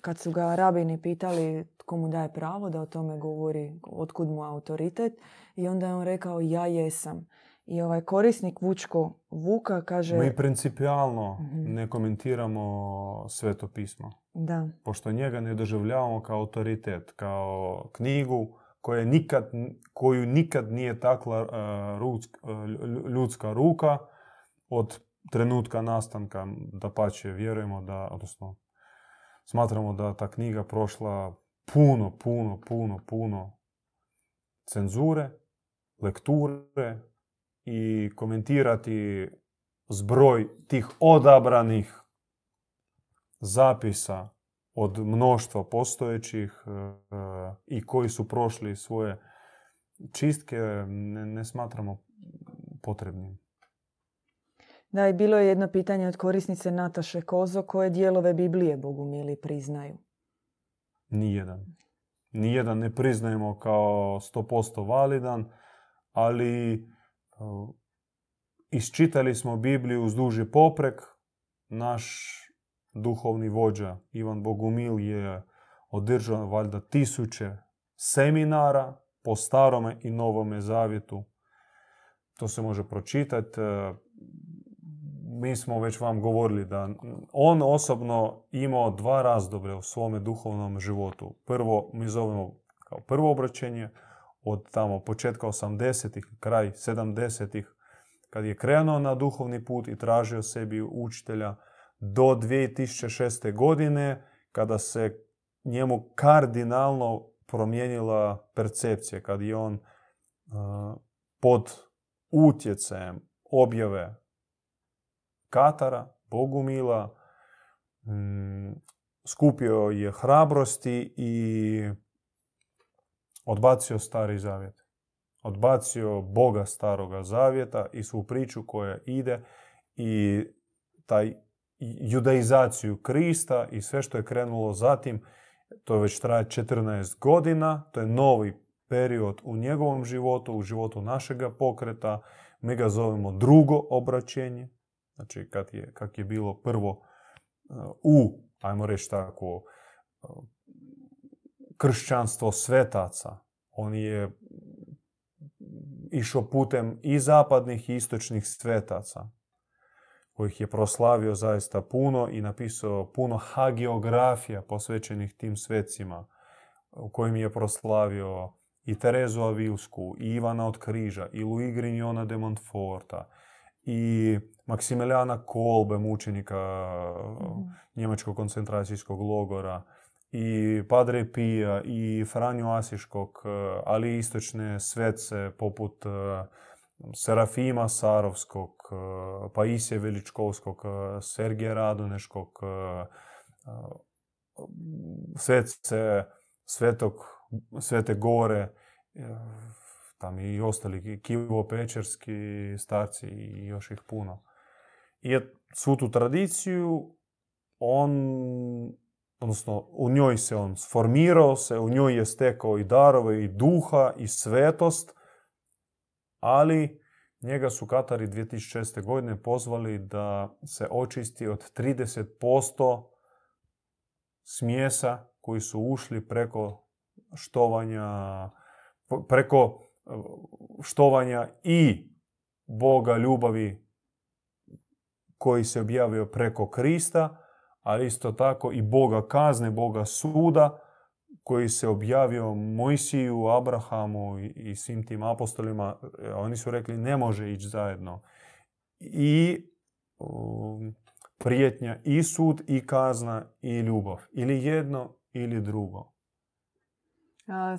kad su ga rabini pitali tko mu daje pravo da o tome govori, otkud mu autoritet. I onda je on rekao ja jesam. I ovaj korisnik Vučko Vuka kaže... Mi principijalno mhm. ne komentiramo sveto pismo. Da. Pošto njega ne doživljavamo kao autoritet, kao knjigu koje nikad, koju nikad nije takla uh, ljudska ruka od trenutka nastanka. Da pače, vjerujemo da, odnosno smatramo da ta knjiga prošla puno, puno, puno, puno cenzure, lekture i komentirati zbroj tih odabranih zapisa od mnoštva postojećih e, i koji su prošli svoje čistke ne, ne smatramo potrebnim. Da, i bilo je jedno pitanje od korisnice Nataše Kozo koje dijelove Biblije Bogumili priznaju. Nijedan. Nijedan ne priznajemo kao 100% validan, ali e, isčitali smo Bibliju uz duži poprek. Naš duhovni vođa Ivan Bogumil je održao valjda tisuće seminara po starome i novome zavjetu. To se može pročitati. E, mi smo već vam govorili da on osobno imao dva razdoblja u svome duhovnom životu. Prvo, mi zovemo kao prvo obraćenje, od tamo početka 80-ih, kraj 70-ih, kad je krenuo na duhovni put i tražio sebi učitelja, do 2006. godine, kada se njemu kardinalno promijenila percepcija, kad je on pod utjecajem objave Katara, Bogumila, mm, skupio je hrabrosti i odbacio stari zavjet. Odbacio Boga staroga zavjeta i svu priču koja ide i taj judaizaciju Krista i sve što je krenulo zatim, to već traje 14 godina, to je novi period u njegovom životu, u životu našega pokreta. Mi ga zovemo drugo obraćenje, Znači, kad je, kak je bilo prvo uh, u, ajmo reći tako, uh, kršćanstvo svetaca, on je išao putem i zapadnih i istočnih svetaca, kojih je proslavio zaista puno i napisao puno hagiografija posvećenih tim svecima, u kojim je proslavio i Terezu Avilsku, i Ivana od Križa, i Louis Grignona de Montforta, i Maksimilijana Kolbe, mučenika mm. njemačkog koncentracijskog logora, i Padre Pija, i Franju Asiškog, e, ali i istočne svece poput e, Serafima Sarovskog, e, Paisije Veličkovskog, Sergija Radoneškog, svece Svetog, Svete Gore, tam i ostali Kivo Pečerski starci i još ih puno. I svu tu tradiciju on, odnosno u njoj se on sformirao se, u njoj je stekao i darove i duha i svetost Ali njega su Katari 2006. godine pozvali da se očisti od 30% smjesa koji su ušli preko štovanja, preko štovanja i Boga ljubavi koji se objavio preko Krista, ali isto tako i Boga kazne, Boga suda, koji se objavio Mojsiju, Abrahamu i svim tim apostolima. E, oni su rekli ne može ići zajedno. I um, prijetnja i sud i kazna i ljubav. Ili jedno ili drugo.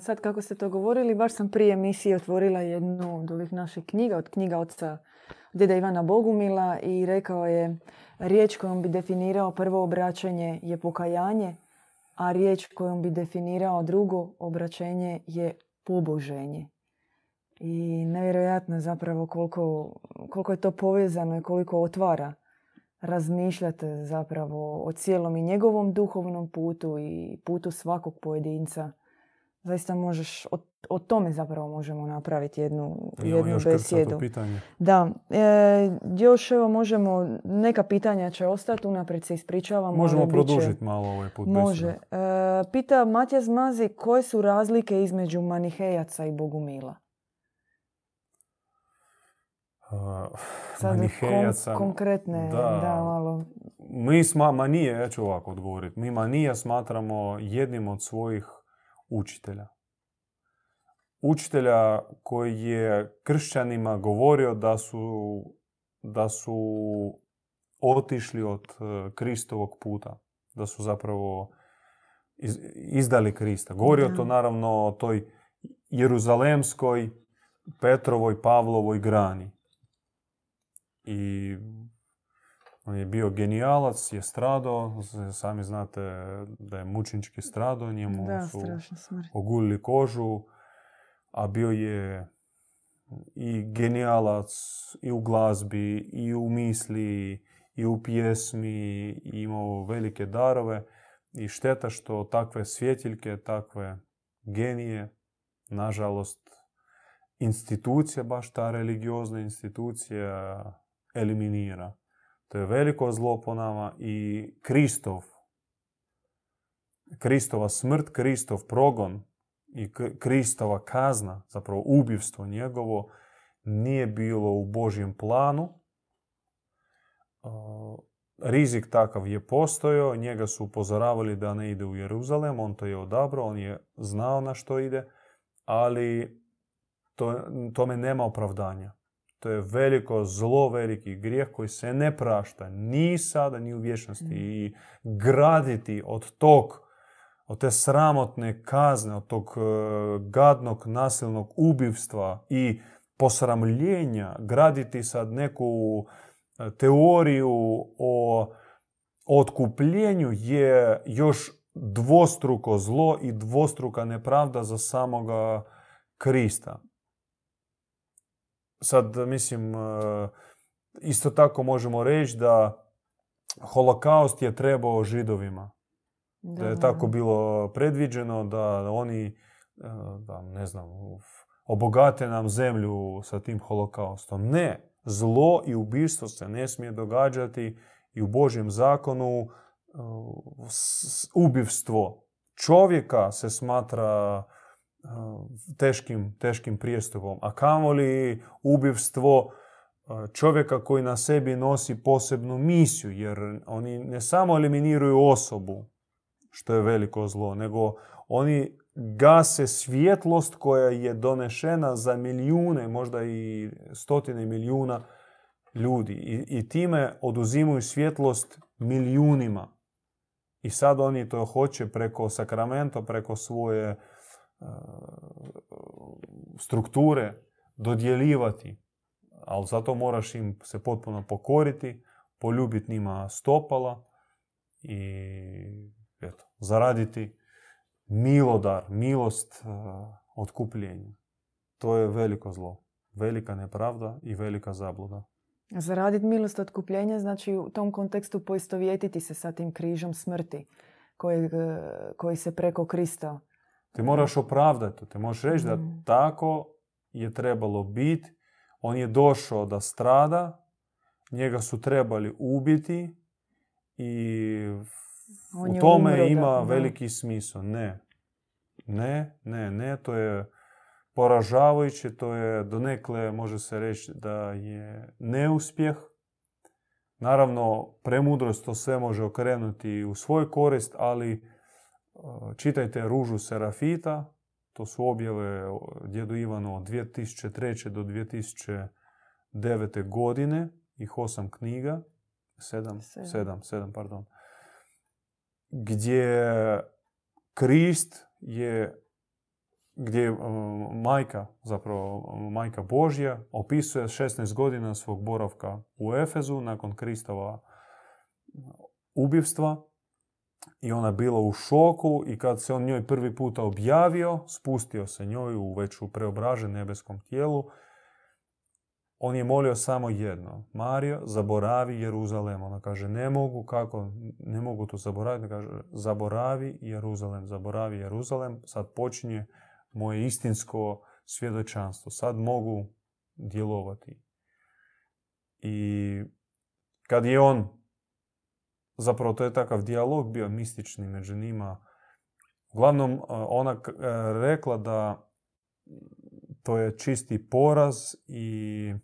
Sad kako ste to govorili, baš sam prije emisije otvorila jednu od ovih naših knjiga, od knjiga oca djeda Ivana Bogumila i rekao je riječ kojom bi definirao prvo obraćanje je pokajanje, a riječ kojom bi definirao drugo obraćenje je poboženje. I nevjerojatno zapravo koliko, koliko je to povezano i koliko otvara razmišljate zapravo o cijelom i njegovom duhovnom putu i putu svakog pojedinca. Zaista možeš, o, o tome zapravo možemo napraviti jednu, jednu još besjedu. pitanje. Da, e, još evo možemo, neka pitanja će ostati, unaprijed se ispričavamo. Možemo produžiti malo ovaj put Može. E, pita Matija Zmazi koje su razlike između manihejaca i bogumila? Sad manihejaca. konkretne, da, da malo. Mi sma, manije, ja ću ovako odgovoriti, mi manija smatramo jednim od svojih učitelja. Učitelja koji je kršćanima govorio da su, da su otišli od e, Kristovog puta. Da su zapravo izdali Krista. Govorio to naravno o toj Jeruzalemskoj, Petrovoj, Pavlovoj grani. I on je bio genijalac, je stradao, sami znate da je mučnički stradao, njemu da, su ogulili kožu, a bio je i genijalac i u glazbi, i u misli, i u pjesmi, i imao velike darove. I šteta što takve svjetiljke, takve genije, nažalost, institucija, baš ta religiozna institucija, eliminira. To je veliko zlo po nama i Kristov, Kristova smrt, Kristov progon i Kristova kazna, zapravo ubivstvo njegovo, nije bilo u Božjem planu. Rizik takav je postojao, njega su upozoravali da ne ide u Jeruzalem, on to je odabrao, on je znao na što ide, ali to, tome nema opravdanja. To je veliko zlo, veliki grijeh koji se ne prašta ni sada ni u vječnosti. Mm. I graditi od tog, od te sramotne kazne, od tog e, gadnog nasilnog ubivstva i posramljenja, graditi sad neku e, teoriju o otkupljenju je još dvostruko zlo i dvostruka nepravda za samoga Krista. Sad, mislim, e, isto tako možemo reći da holokaust je trebao židovima. Da, je tako bilo predviđeno da oni, e, da, ne znam, obogate nam zemlju sa tim holokaustom. Ne, zlo i ubistvo se ne smije događati i u Božjem zakonu e, ubivstvo čovjeka se smatra teškim, teškim prijestupom. A kamoli ubivstvo čovjeka koji na sebi nosi posebnu misiju, jer oni ne samo eliminiraju osobu, što je veliko zlo, nego oni gase svjetlost koja je donešena za milijune, možda i stotine milijuna ljudi. I, i time oduzimaju svjetlost milijunima. I sad oni to hoće preko sakramenta, preko svoje strukture dodjeljivati, ali zato moraš im se potpuno pokoriti, poljubiti njima stopala i eto, zaraditi milodar, milost otkupljenja. To je veliko zlo, velika nepravda i velika zabluda. Zaraditi milost otkupljenja znači u tom kontekstu poistovjetiti se sa tim križom smrti koji, koji se preko Krista ti moraš opravdati, ti možeš reći da mm. tako je trebalo biti On je došao da strada, njega su trebali ubiti i On u tome umro, ima da. veliki smisao. Ne. Ne, ne, ne, to je poražavajuće, to je donekle može se reći da je neuspjeh. Naravno, premudrost to sve može okrenuti u svoj korist, ali čitajte Ružu Serafita, to su objave o djedu Ivanu od 2003. do 2009. godine, ih osam knjiga, sedam, Sedam. sedam, sedam, pardon, gdje Krist je gdje uh, majka, zapravo majka Božja, opisuje 16 godina svog boravka u Efezu nakon Kristova ubivstva i ona bila u šoku i kad se on njoj prvi puta objavio, spustio se njoj u već u preobražen nebeskom tijelu, on je molio samo jedno. Mario, zaboravi Jeruzalem. Ona kaže, ne mogu, kako, ne mogu to zaboraviti. Kaže, zaboravi Jeruzalem, zaboravi Jeruzalem. Sad počinje moje istinsko svjedočanstvo. Sad mogu djelovati. I kad je on, zapravo to je takav dijalog bio mistični među njima, uglavnom ona k- e, rekla da to je čisti poraz i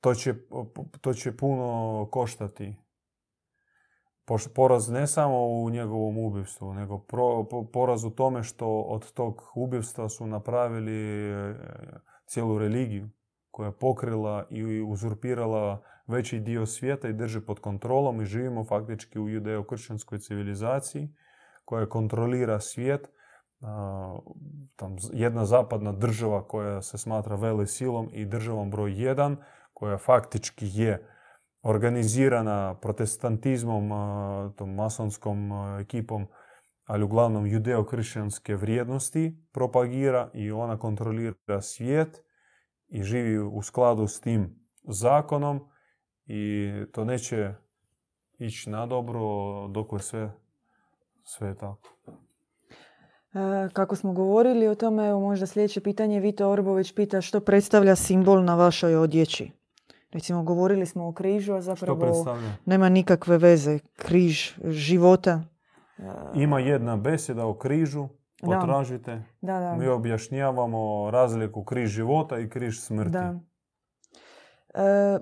to će, to će puno koštati. Poraz ne samo u njegovom ubivstvu, nego pro- po- poraz u tome što od tog ubivstva su napravili e, cijelu religiju koja je pokrila i uzurpirala veći dio svijeta i drži pod kontrolom i živimo faktički u judeo-kršćanskoj civilizaciji koja kontrolira svijet. Tam jedna zapadna država koja se smatra vele silom i državom broj jedan koja faktički je organizirana protestantizmom, tom masonskom ekipom, ali uglavnom judeo-kršćanske vrijednosti propagira i ona kontrolira svijet i živi u skladu s tim zakonom i to neće ići na dobro dok sve, sve je tako. E, Kako smo govorili o tome, evo možda sljedeće pitanje, Vito Orbović pita što predstavlja simbol na vašoj odjeći. Recimo, govorili smo o križu, a zapravo nema nikakve veze. Križ života. E, Ima jedna beseda o križu, Da. potražite. Da, da. Mi objašnjavamo razliku križ života i križ smrti. Da. E,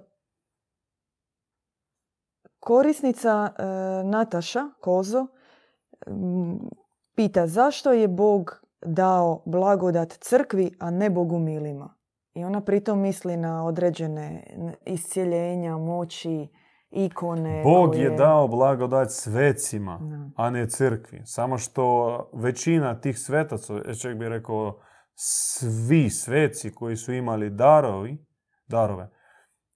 korisnica e, Nataša Kozo m, pita zašto je Bog dao blagodat crkvi, a ne bogumilima? I ona pritom misli na određene iscjeljenja, moći, ikone. Bog je dao blagodat svecima, a ne crkvi. Samo što većina tih svetaca, ja čak bih rekao svi sveci koji su imali darovi, darove,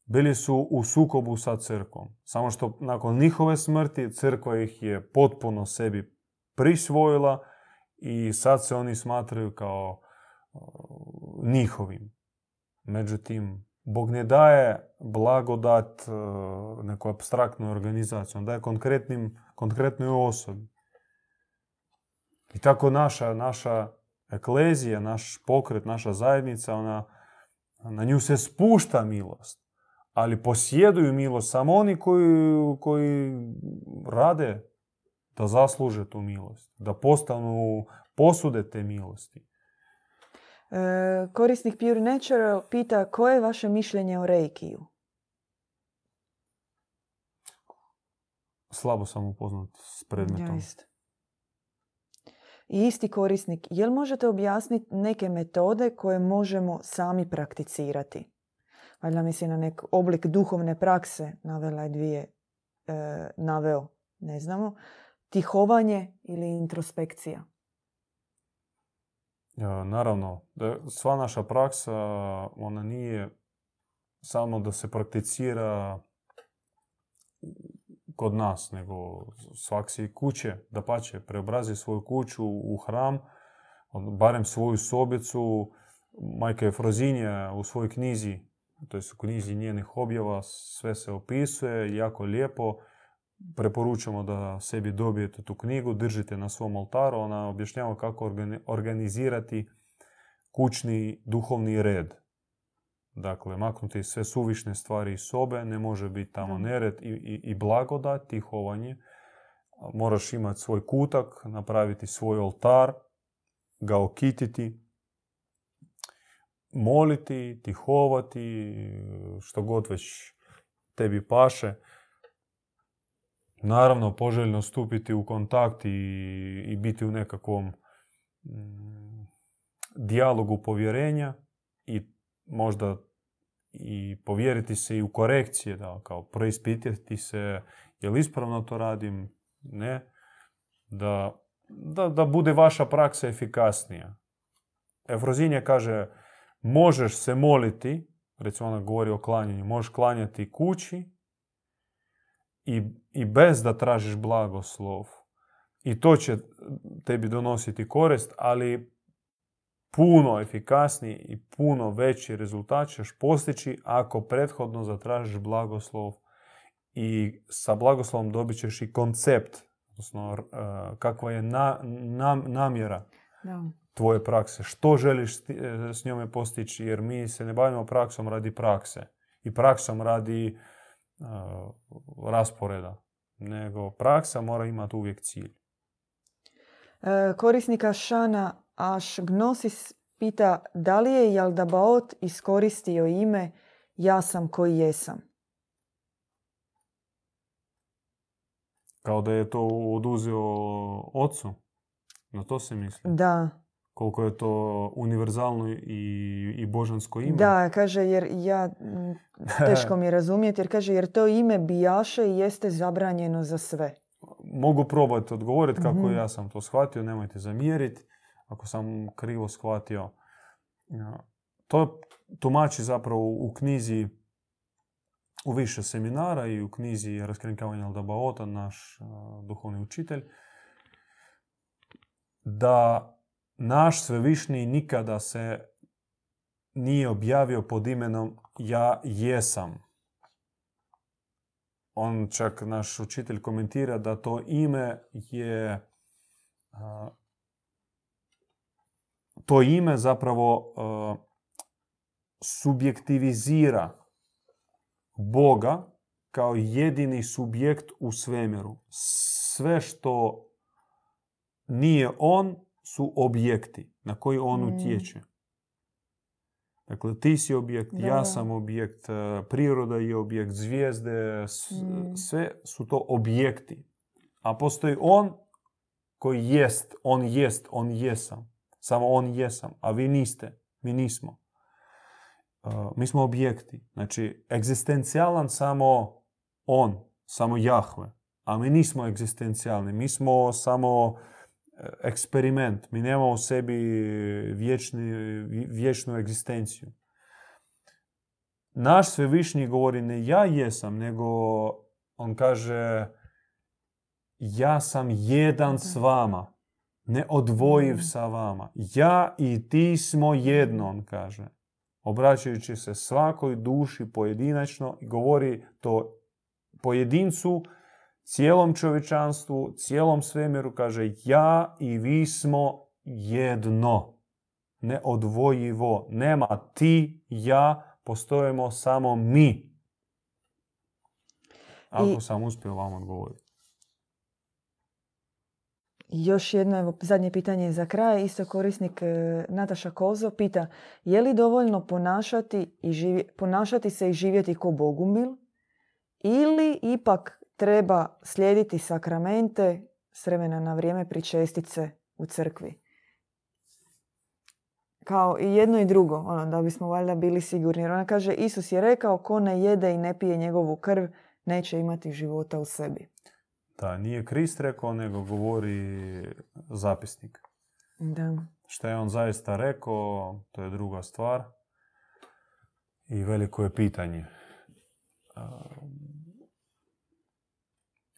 bili su u sukobu sa crkvom. Samo što nakon njihove smrti crkva ih je potpuno sebi prisvojila i sad se oni smatraju kao o, njihovim. Međutim, Bog ne daje blagodat e, nekoj abstraktnoj organizaciji, on daje konkretnim, konkretnoj osobi. I tako naša, naša eklezija, naš pokret, naša zajednica, ona, na nju se spušta milost. Ali posjeduju milost samo oni koji, koji rade da zasluže tu milost, da postanu posude te milosti. E, korisnik Pure Natural pita koje je vaše mišljenje o reikiju? Slabo sam upoznat s predmetom. Ja isto. I isti korisnik, jel možete objasniti neke metode koje možemo sami prakticirati? Valjda misli na nek oblik duhovne prakse, navela je dvije, e, naveo, ne znamo. Tihovanje ili introspekcija. Ja, naravno, da sva naša praksa, ona nije samo da se prakticira kod nas, nego svak si kuće, da pače, preobrazi svoju kuću u hram, on- barem svoju sobicu. Majka Efrozinja u svojoj knjizi, to je u knjizi njenih objava, sve se opisuje, jako lijepo. Preporučamo da sebi dobijete tu knjigu, držite na svom oltaru, ona objašnjava kako organi- organizirati kućni duhovni red. Dakle, maknuti sve suvišne stvari iz sobe, ne može biti tamo nered i, i, i blagodat, tihovanje. Moraš imati svoj kutak, napraviti svoj oltar, ga okititi, moliti, tihovati, što god već tebi paše. Naravno, poželjno stupiti u kontakt i, i biti u nekakvom mm, dijalogu povjerenja i možda i povjeriti se i u korekcije, da, kao preispitati se je li ispravno to radim, ne, da, da, da bude vaša praksa efikasnija. Efrozinja kaže, možeš se moliti, recimo ona govori o klanjanju, možeš klanjati kući i, i bez da tražiš blagoslov. I to će tebi donositi korist, ali puno efikasniji i puno veći rezultat ćeš postići ako prethodno zatražiš blagoslov i sa blagoslovom dobit ćeš i koncept, odnosno uh, kakva je na, nam- namjera Da. Tvoje prakse. Što želiš s e, s njome postići, jer mi se ne bavimo praksom radi prakse i praksom radi uh, rasporeda, nego praksa mora imati uvijek cilj. E, Korisnika Šana Ashgnosis pita da li je Jaldabaot iskoristio ime ja sam koji jesam. Kao da je to oduzeo ocu. Na to se misli. Da, Koliko je to univerzalno i, i božansko ime. da, kaže jer ja, teško mi je <laughs> razumjeti, jer kaže jer to ime bijaše i jeste zabranjeno za sve. Mogu probati odgovoriti kako Mhm. ja sam to shvatio, nemojte zamjeriti ako sam krivo shvatio. To tumači zapravo u knjizi u više seminara i u knjizi Raskrinkavanja Aldabaota, naš a, duhovni učitelj, da naš svevišnji nikada se nije objavio pod imenom ja jesam. On čak, naš učitelj komentira da to ime je to ime zapravo subjektivizira Boga kao jedini subjekt u svemiru. Sve što nije on su objekti na koji on Mm. utječe. Dakle, ti si objekt, Da, ja da. sam objekt, e, priroda je objekt, zvijezde, Mm. sve su to objekti. A postoji on koji jest, on jest, on jesam. Samo on jesam, a vi niste, mi nismo. Uh, mi smo objekti. Znači, egzistencijalan samo on, samo Jahve. A mi nismo egzistencijalni, mi smo samo e, eksperiment. Mi nemamo u sebi vječni, vječnu egzistenciju. Naš svevišnji govori ne ja jesam, nego on kaže ja sam jedan s vama, neodvojiv Mm. sa vama. Ja i ti smo jedno, on kaže. Obraćajući se svakoj duši pojedinačno i govori to pojedincu, cijelom čovječanstvu, cijelom svemiru, kaže ja i vi smo jedno. Neodvojivo. Nema ti, ja, postojimo samo mi. Ako I- sam uspio vam odgovoriti. Još jedno, evo, zadnje pitanje za kraj. Isto korisnik e, Nataša Kozo pita je li dovoljno ponašati, i živi- ponašati se i živjeti ko bogumil ili ipak treba slijediti sakramente s vremena na vrijeme pričestice u crkvi? Kao i jedno i drugo, ono, da bismo valjda bili sigurni. Jer ona kaže, Isus je rekao, ko ne jede i ne pije njegovu krv, neće imati života u sebi. Da, nije Krist rekao, nego govori zapisnik. Da. Šta je on zaista rekao, to je druga stvar. I veliko je pitanje.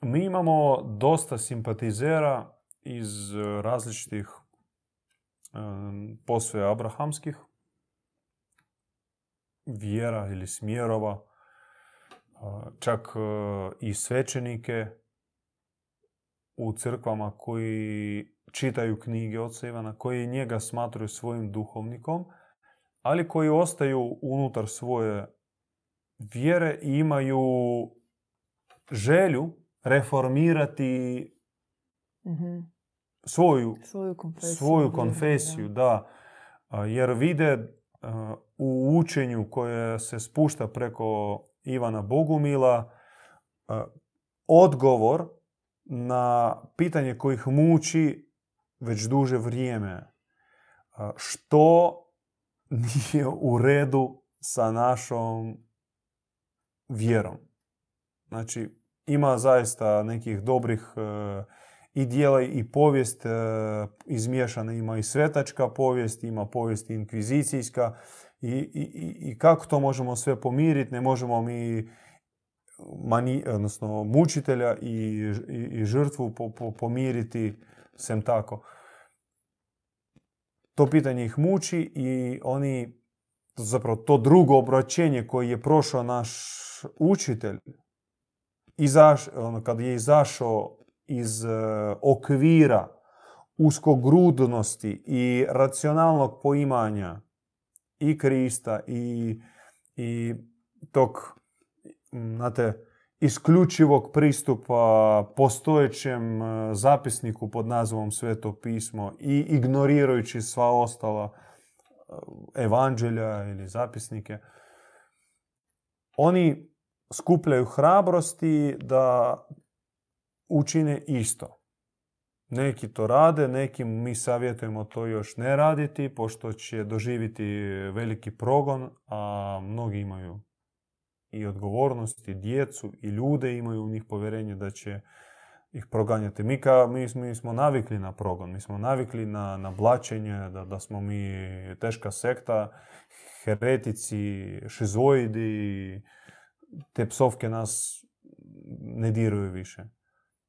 Mi imamo dosta simpatizera iz eh, različitih um, posve abrahamskih vjera ili smjerova, uh, čak i svećenike u crkvama koji čitaju knjige oca Ivana, koji njega smatraju svojim duhovnikom, ali koji ostaju unutar svoje vjere i imaju želju reformirati Mhm. svoju, Svoju konfesiju. svoju konfesiju, da. A, Jer vide u učenju koje se spušta preko Ivana Bogumila odgovor na pitanje koje ih muči već duže vrijeme. Što nije u redu sa našom vjerom? Znači, ima zaista nekih dobrih e, i dijela i povijest e, izmiješana, ima i svetačka povijest, ima povijest inkvizicijska i, i, i- kako to možemo sve pomiriti, ne možemo mi mani, odnosno mučitelja i, i, žrtvu po, po- pomiriti sem tako. To pitanje ih muči i oni, zapravo to drugo obraćenje koje je prošao naš učitelj, izaš, ono, kad je izašao iz e, okvira uskogrudnosti i racionalnog poimanja i Krista i, i tog, znate, isključivog pristupa postojećem e, zapisniku pod nazvom Sveto pismo i ignorirajući sva ostala e, evanđelja ili zapisnike, oni skupljaju hrabrosti da učine isto. Neki to rade, nekim mi savjetujemo to još ne raditi, pošto će doživjeti veliki progon, a mnogi imaju i odgovornost, i djecu, i ljude imaju u njih povjerenje da će ih proganjati. Mi, ka, mi, mi smo navikli na progon, mi smo navikli na, na blačenje, da, da smo mi teška sekta, heretici, šizoidi, te psovke nas ne diraju više.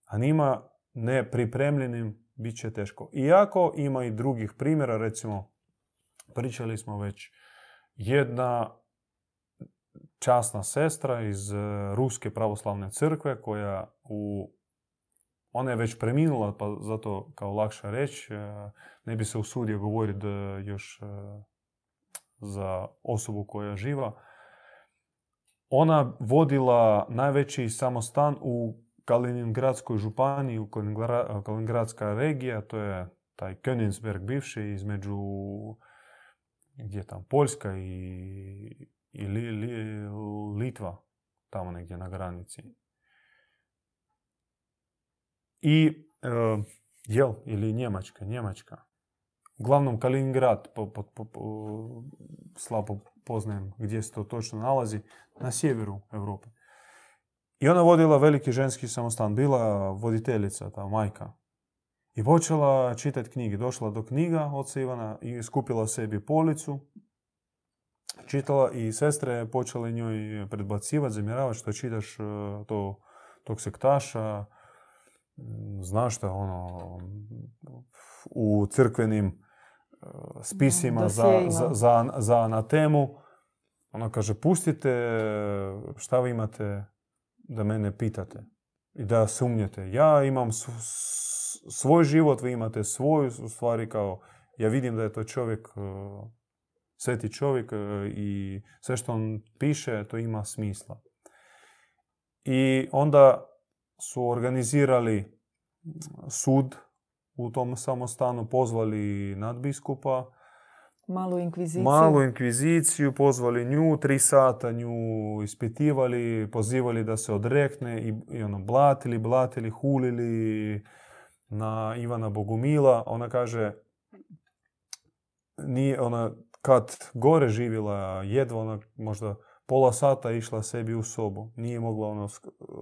A njima nepripremljenim bit će teško. Iako ima i drugih primjera, recimo, pričali smo već, jedna časna sestra iz e, Ruske pravoslavne crkve koja u ona je već preminula, pa zato kao lakše reći, e, ne bi se usudio govoriti da još e, za osobu koja živa. Ona vodila najveći samostan u Kaliningradskoj županiji, u Kaliningra- Kaliningradska regija, to je taj Königsberg bivši između gdje je tam Poljska i, i Li- Li- Litva, tamo negdje na granici. I e, jel, ili Njemačka, Njemačka. Uglavnom Kaliningrad, po, po, po, po- slabo poznajem gdje se to točno nalazi, na sjeveru Europe. I ona vodila veliki ženski samostan, bila voditeljica, ta majka. I počela čitati knjige. Došla do knjiga oca Ivana i skupila sebi policu. Čitala i sestre počele njoj predbacivati, zamjeravati što čitaš e, to, tog sektaša. Znaš šta, ono, u crkvenim e, spisima za, za, za, za anatemu. Ona kaže, pustite šta vi imate da mene pitate i da sumnjate. Ja imam svoj život, vi imate svoj, u stvari kao, ja vidim da je to čovjek, e, sveti čovjek e, i sve što on piše, to ima smisla. I onda su organizirali sud u tom samostanu, pozvali nadbiskupa, Malu inkviziciju. malu inkviziciju, pozvali nju, tri sata nju ispitivali, pozivali da se odrekne i, i ono, blatili, blatili, hulili na Ivana Bogumila. Ona kaže, nije, ona kad gore živjela, jedva ona možda pola sata išla sebi u sobu. Nije mogla, ono,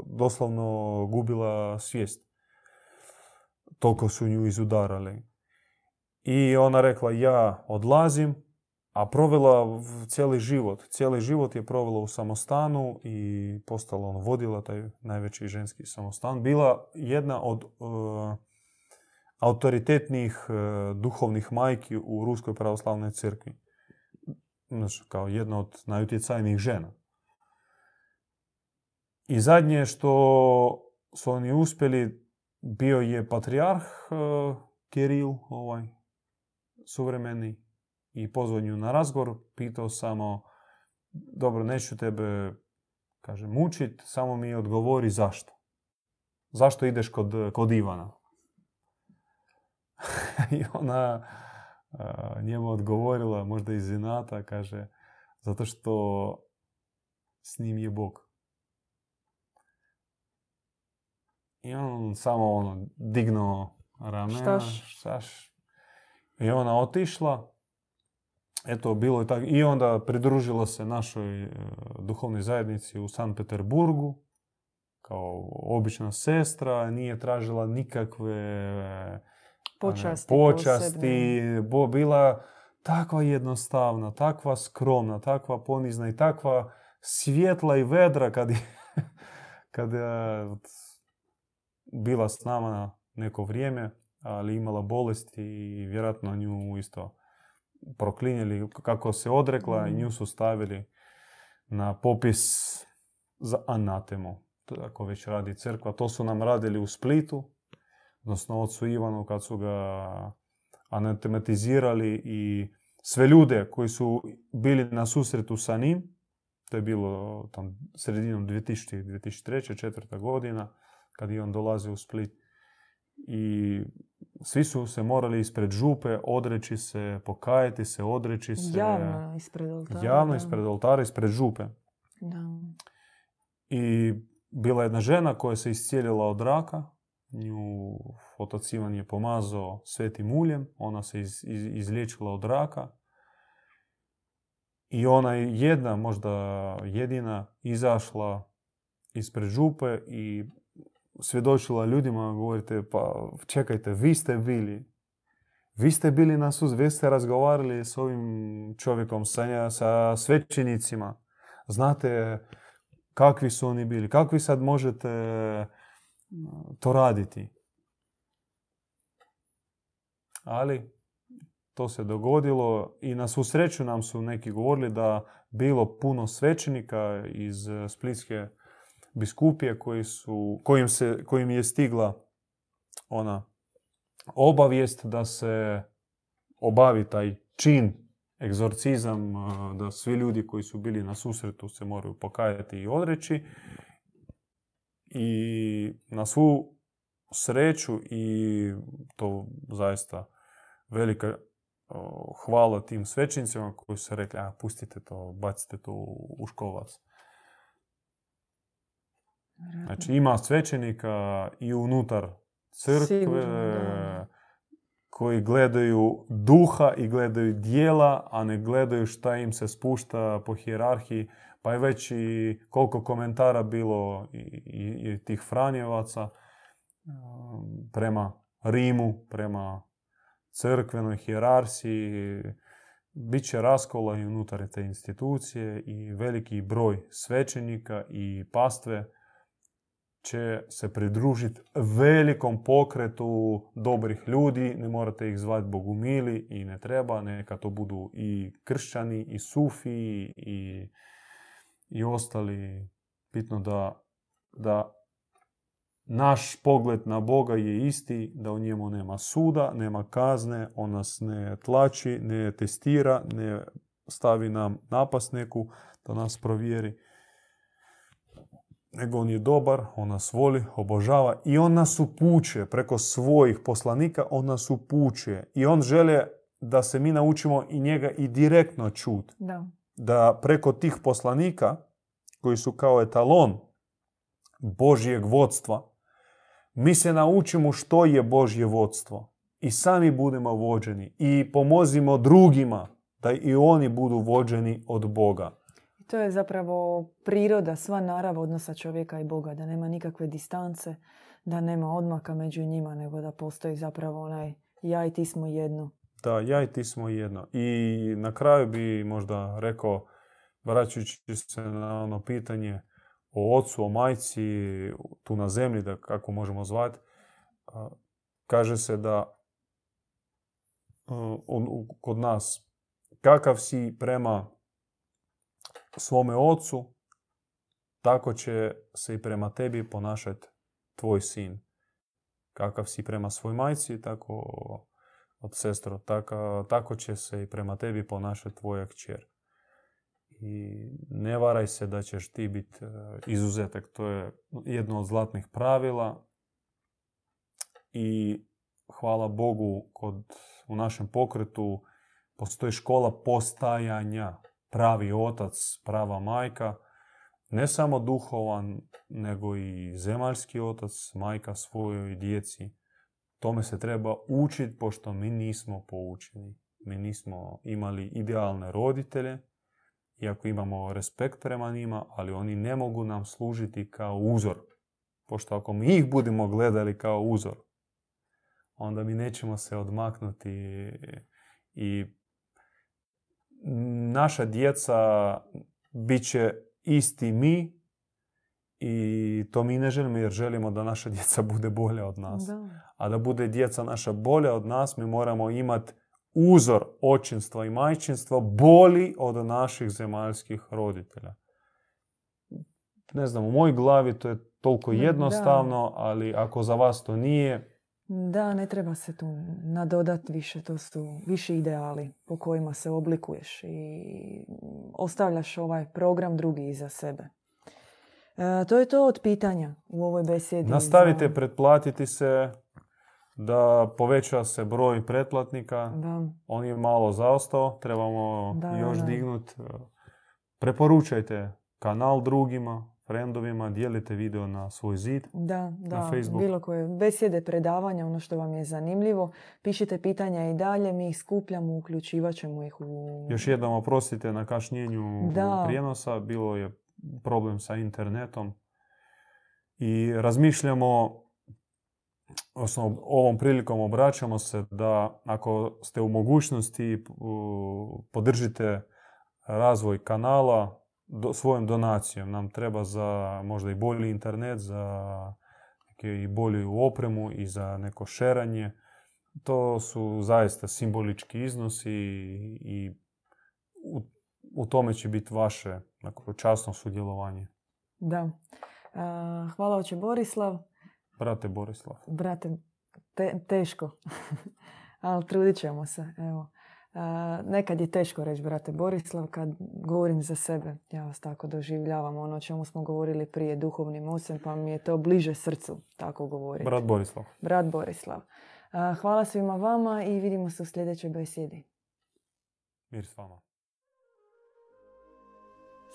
doslovno gubila svijest. Toliko su nju izudarali. I ona rekla, ja odlazim, a provela cijeli život. Cijeli život je provela u samostanu i postala, ono, vodila taj najveći ženski samostan. Bila jedna od e, autoritetnijih e, duhovnih majki u Ruskoj pravoslavnoj crkvi. Znači, kao jedna od najutjecajnijih žena. I zadnje što su oni uspjeli bio je patrijarh e, Kiril, ovaj suvremeni, i pozvao nju na razgovor, pitao samo, dobro, neću tebe, kaže, mučit, samo mi odgovori zašto. Zašto ideš kod, kod Ivana? <laughs> I ona njemu odgovorila, možda iz zinata, kaže, zato što s njim je Bog. I on samo ono, dignuo ramena. Štaš. I ona otišla. Eto, bilo je tako. I onda pridružila se našoj e, duhovnoj zajednici u San Peterburgu kao obična sestra, nije tražila nikakve počasti, počasti bo, bila takva jednostavna, takva skromna, takva ponizna i takva svjetla i vedra kad je, <laughs> kad je bila s nama neko vrijeme, ali imala bolesti i vjerojatno nju isto proklinjali kako se odrekla i nju su stavili na popis za anatemu. Ako već radi crkva. To su nam radili u Splitu, odnosno ocu Ivanu kad su ga anatematizirali i sve ljude koji su bili na susretu sa njim, to je bilo tam sredinom 2000. 2003. četvrta godina, kad je on dolazio u Split. I svi su se morali ispred župe odreći se, pokajati se, odreći se. Javno ispred oltara. Javno ispred oltara, ispred župe. Da. I bila jedna žena koja se iscijelila od raka. Nju otac Ivan je pomazao svetim uljem. Ona se iz, iz, izliječila od raka. I ona je jedna, možda jedina, izašla ispred župe i svjedočila ljudima, govorite, pa čekajte, vi ste bili, vi ste bili na suz, vi ste razgovarali s ovim čovjekom, sa, sa svećenicima, znate kakvi su oni bili, kakvi sad možete to raditi. Ali to se dogodilo i na svu sreću nam su neki govorili da bilo puno svećenika iz Splitske biskupije koji su, kojim, se, kojim je stigla ona obavijest da se obavi taj čin, egzorcizam, da svi ljudi koji su bili na susretu se moraju pokajati i odreći. I na svu sreću i to zaista velika hvala tim svećenicima koji su rekli, a pustite to, bacite to u škovac. Znači ima svećenika i unutar crkve koji gledaju duha i gledaju dijela, a ne gledaju šta im se spušta po hijerarhiji. Pa je već i koliko komentara bilo i, i, i tih Franjevaca um, prema Rimu, prema crkvenoj hijerarhiji. Biće raskola i unutar te institucije i veliki broj svećenika i pastve će se pridružiti velikom pokretu dobrih ljudi. Ne morate ih zvati bogumili i ne treba. Neka to budu i kršćani, i sufi, i, i ostali. Bitno da, da naš pogled na Boga je isti, da u njemu nema suda, nema kazne, on nas ne tlači, ne testira, ne stavi nam napas neku da nas provjeri nego on je dobar, on nas voli, obožava i on nas upućuje preko svojih poslanika, on nas upućuje i on žele da se mi naučimo i njega i direktno čut. Da. da preko tih poslanika koji su kao etalon Božjeg vodstva, mi se naučimo što je Božje vodstvo i sami budemo vođeni i pomozimo drugima da i oni budu vođeni od Boga. To je zapravo priroda, sva narava odnosa čovjeka i Boga, da nema nikakve distance, da nema odmaka među njima, nego da postoji zapravo onaj ja i ti smo jedno. Da, ja i ti smo jedno. I na kraju bi možda rekao, vraćajući se na ono pitanje o ocu, o majci, tu na zemlji, da kako možemo zvati, kaže se da kod nas kakav si prema svome ocu, tako će se i prema tebi ponašati tvoj sin. Kakav si prema svoj majci, tako od sestro. Tako, tako će se i prema tebi ponašati tvoja kćer. I ne varaj se da ćeš ti biti e, izuzetak. To je jedno od zlatnih pravila. I hvala Bogu, kod, u našem pokretu postoji škola postajanja. Pravi otac, prava majka. Ne samo duhovan, nego i zemaljski otac, majka svojoj djeci. Tome se treba učiti, pošto mi nismo poučeni. Mi nismo imali idealne roditelje, iako imamo respekt prema njima, ali oni ne mogu nam služiti kao uzor. Pošto ako mi ih budemo gledali kao uzor, onda mi nećemo se odmaknuti i naša djeca bit će isti mi i to mi ne želimo jer želimo da naša djeca <laughs> bude bolja od nas. A da bude djeca naša bolja od nas, mi moramo imati uzor očinstva i majčinstva boli od naših zemaljskih roditelja. Ne znam, u mojoj glavi to je toliko jednostavno, ali ako za vas to nije... Da, ne treba se tu nadodati više. To su viši ideali po kojima se oblikuješ i ostavljaš ovaj program drugi iza sebe. E, to je to od pitanja u ovoj besedi. Nastavite pretplatiti se, da poveća se broj pretplatnika. Da. On je malo zaostao, trebamo još da. dignut. Preporučajte kanal drugima, friendovima, dijelite video na svoj zid, da, da, na Facebook. bilo koje besjede, predavanja, ono što vam je zanimljivo. Pišite pitanja i dalje, mi ih skupljamo, uključivat ćemo ih u... Još jednom oprostite na kašnjenju da. prijenosa, bilo je problem sa internetom. I razmišljamo osnovno, ovom prilikom obraćamo se da ako ste u mogućnosti podržite razvoj kanala do, svojom donacijom. Nam treba za možda i bolji internet, za neke i bolju opremu i za neko šeranje. To su zaista simbolički iznosi i, i u, u tome će biti vaše neko, časno sudjelovanje. Da. Hvala oče Borislav. Brate Borislav. Brate, teško. <laughs> Ali trudit ćemo se. Evo. Nekad je teško reći brate Borislav kad govorim za sebe. Ja vas tako doživljavam ono o čemu smo govorili prije duhovnim ocem pa mi je to bliže srcu tako govoriti. Brat Borislav. Brat Borislav. hvala svima vama i vidimo se u sljedećoj besjedi. Mir s vama.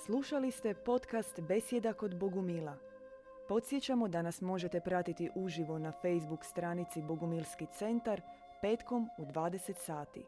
Slušali ste podcast Besjeda kod Bogumila. Podsjećamo da nas možete pratiti uživo na Facebook stranici Bogumilski centar petkom u 20 sati.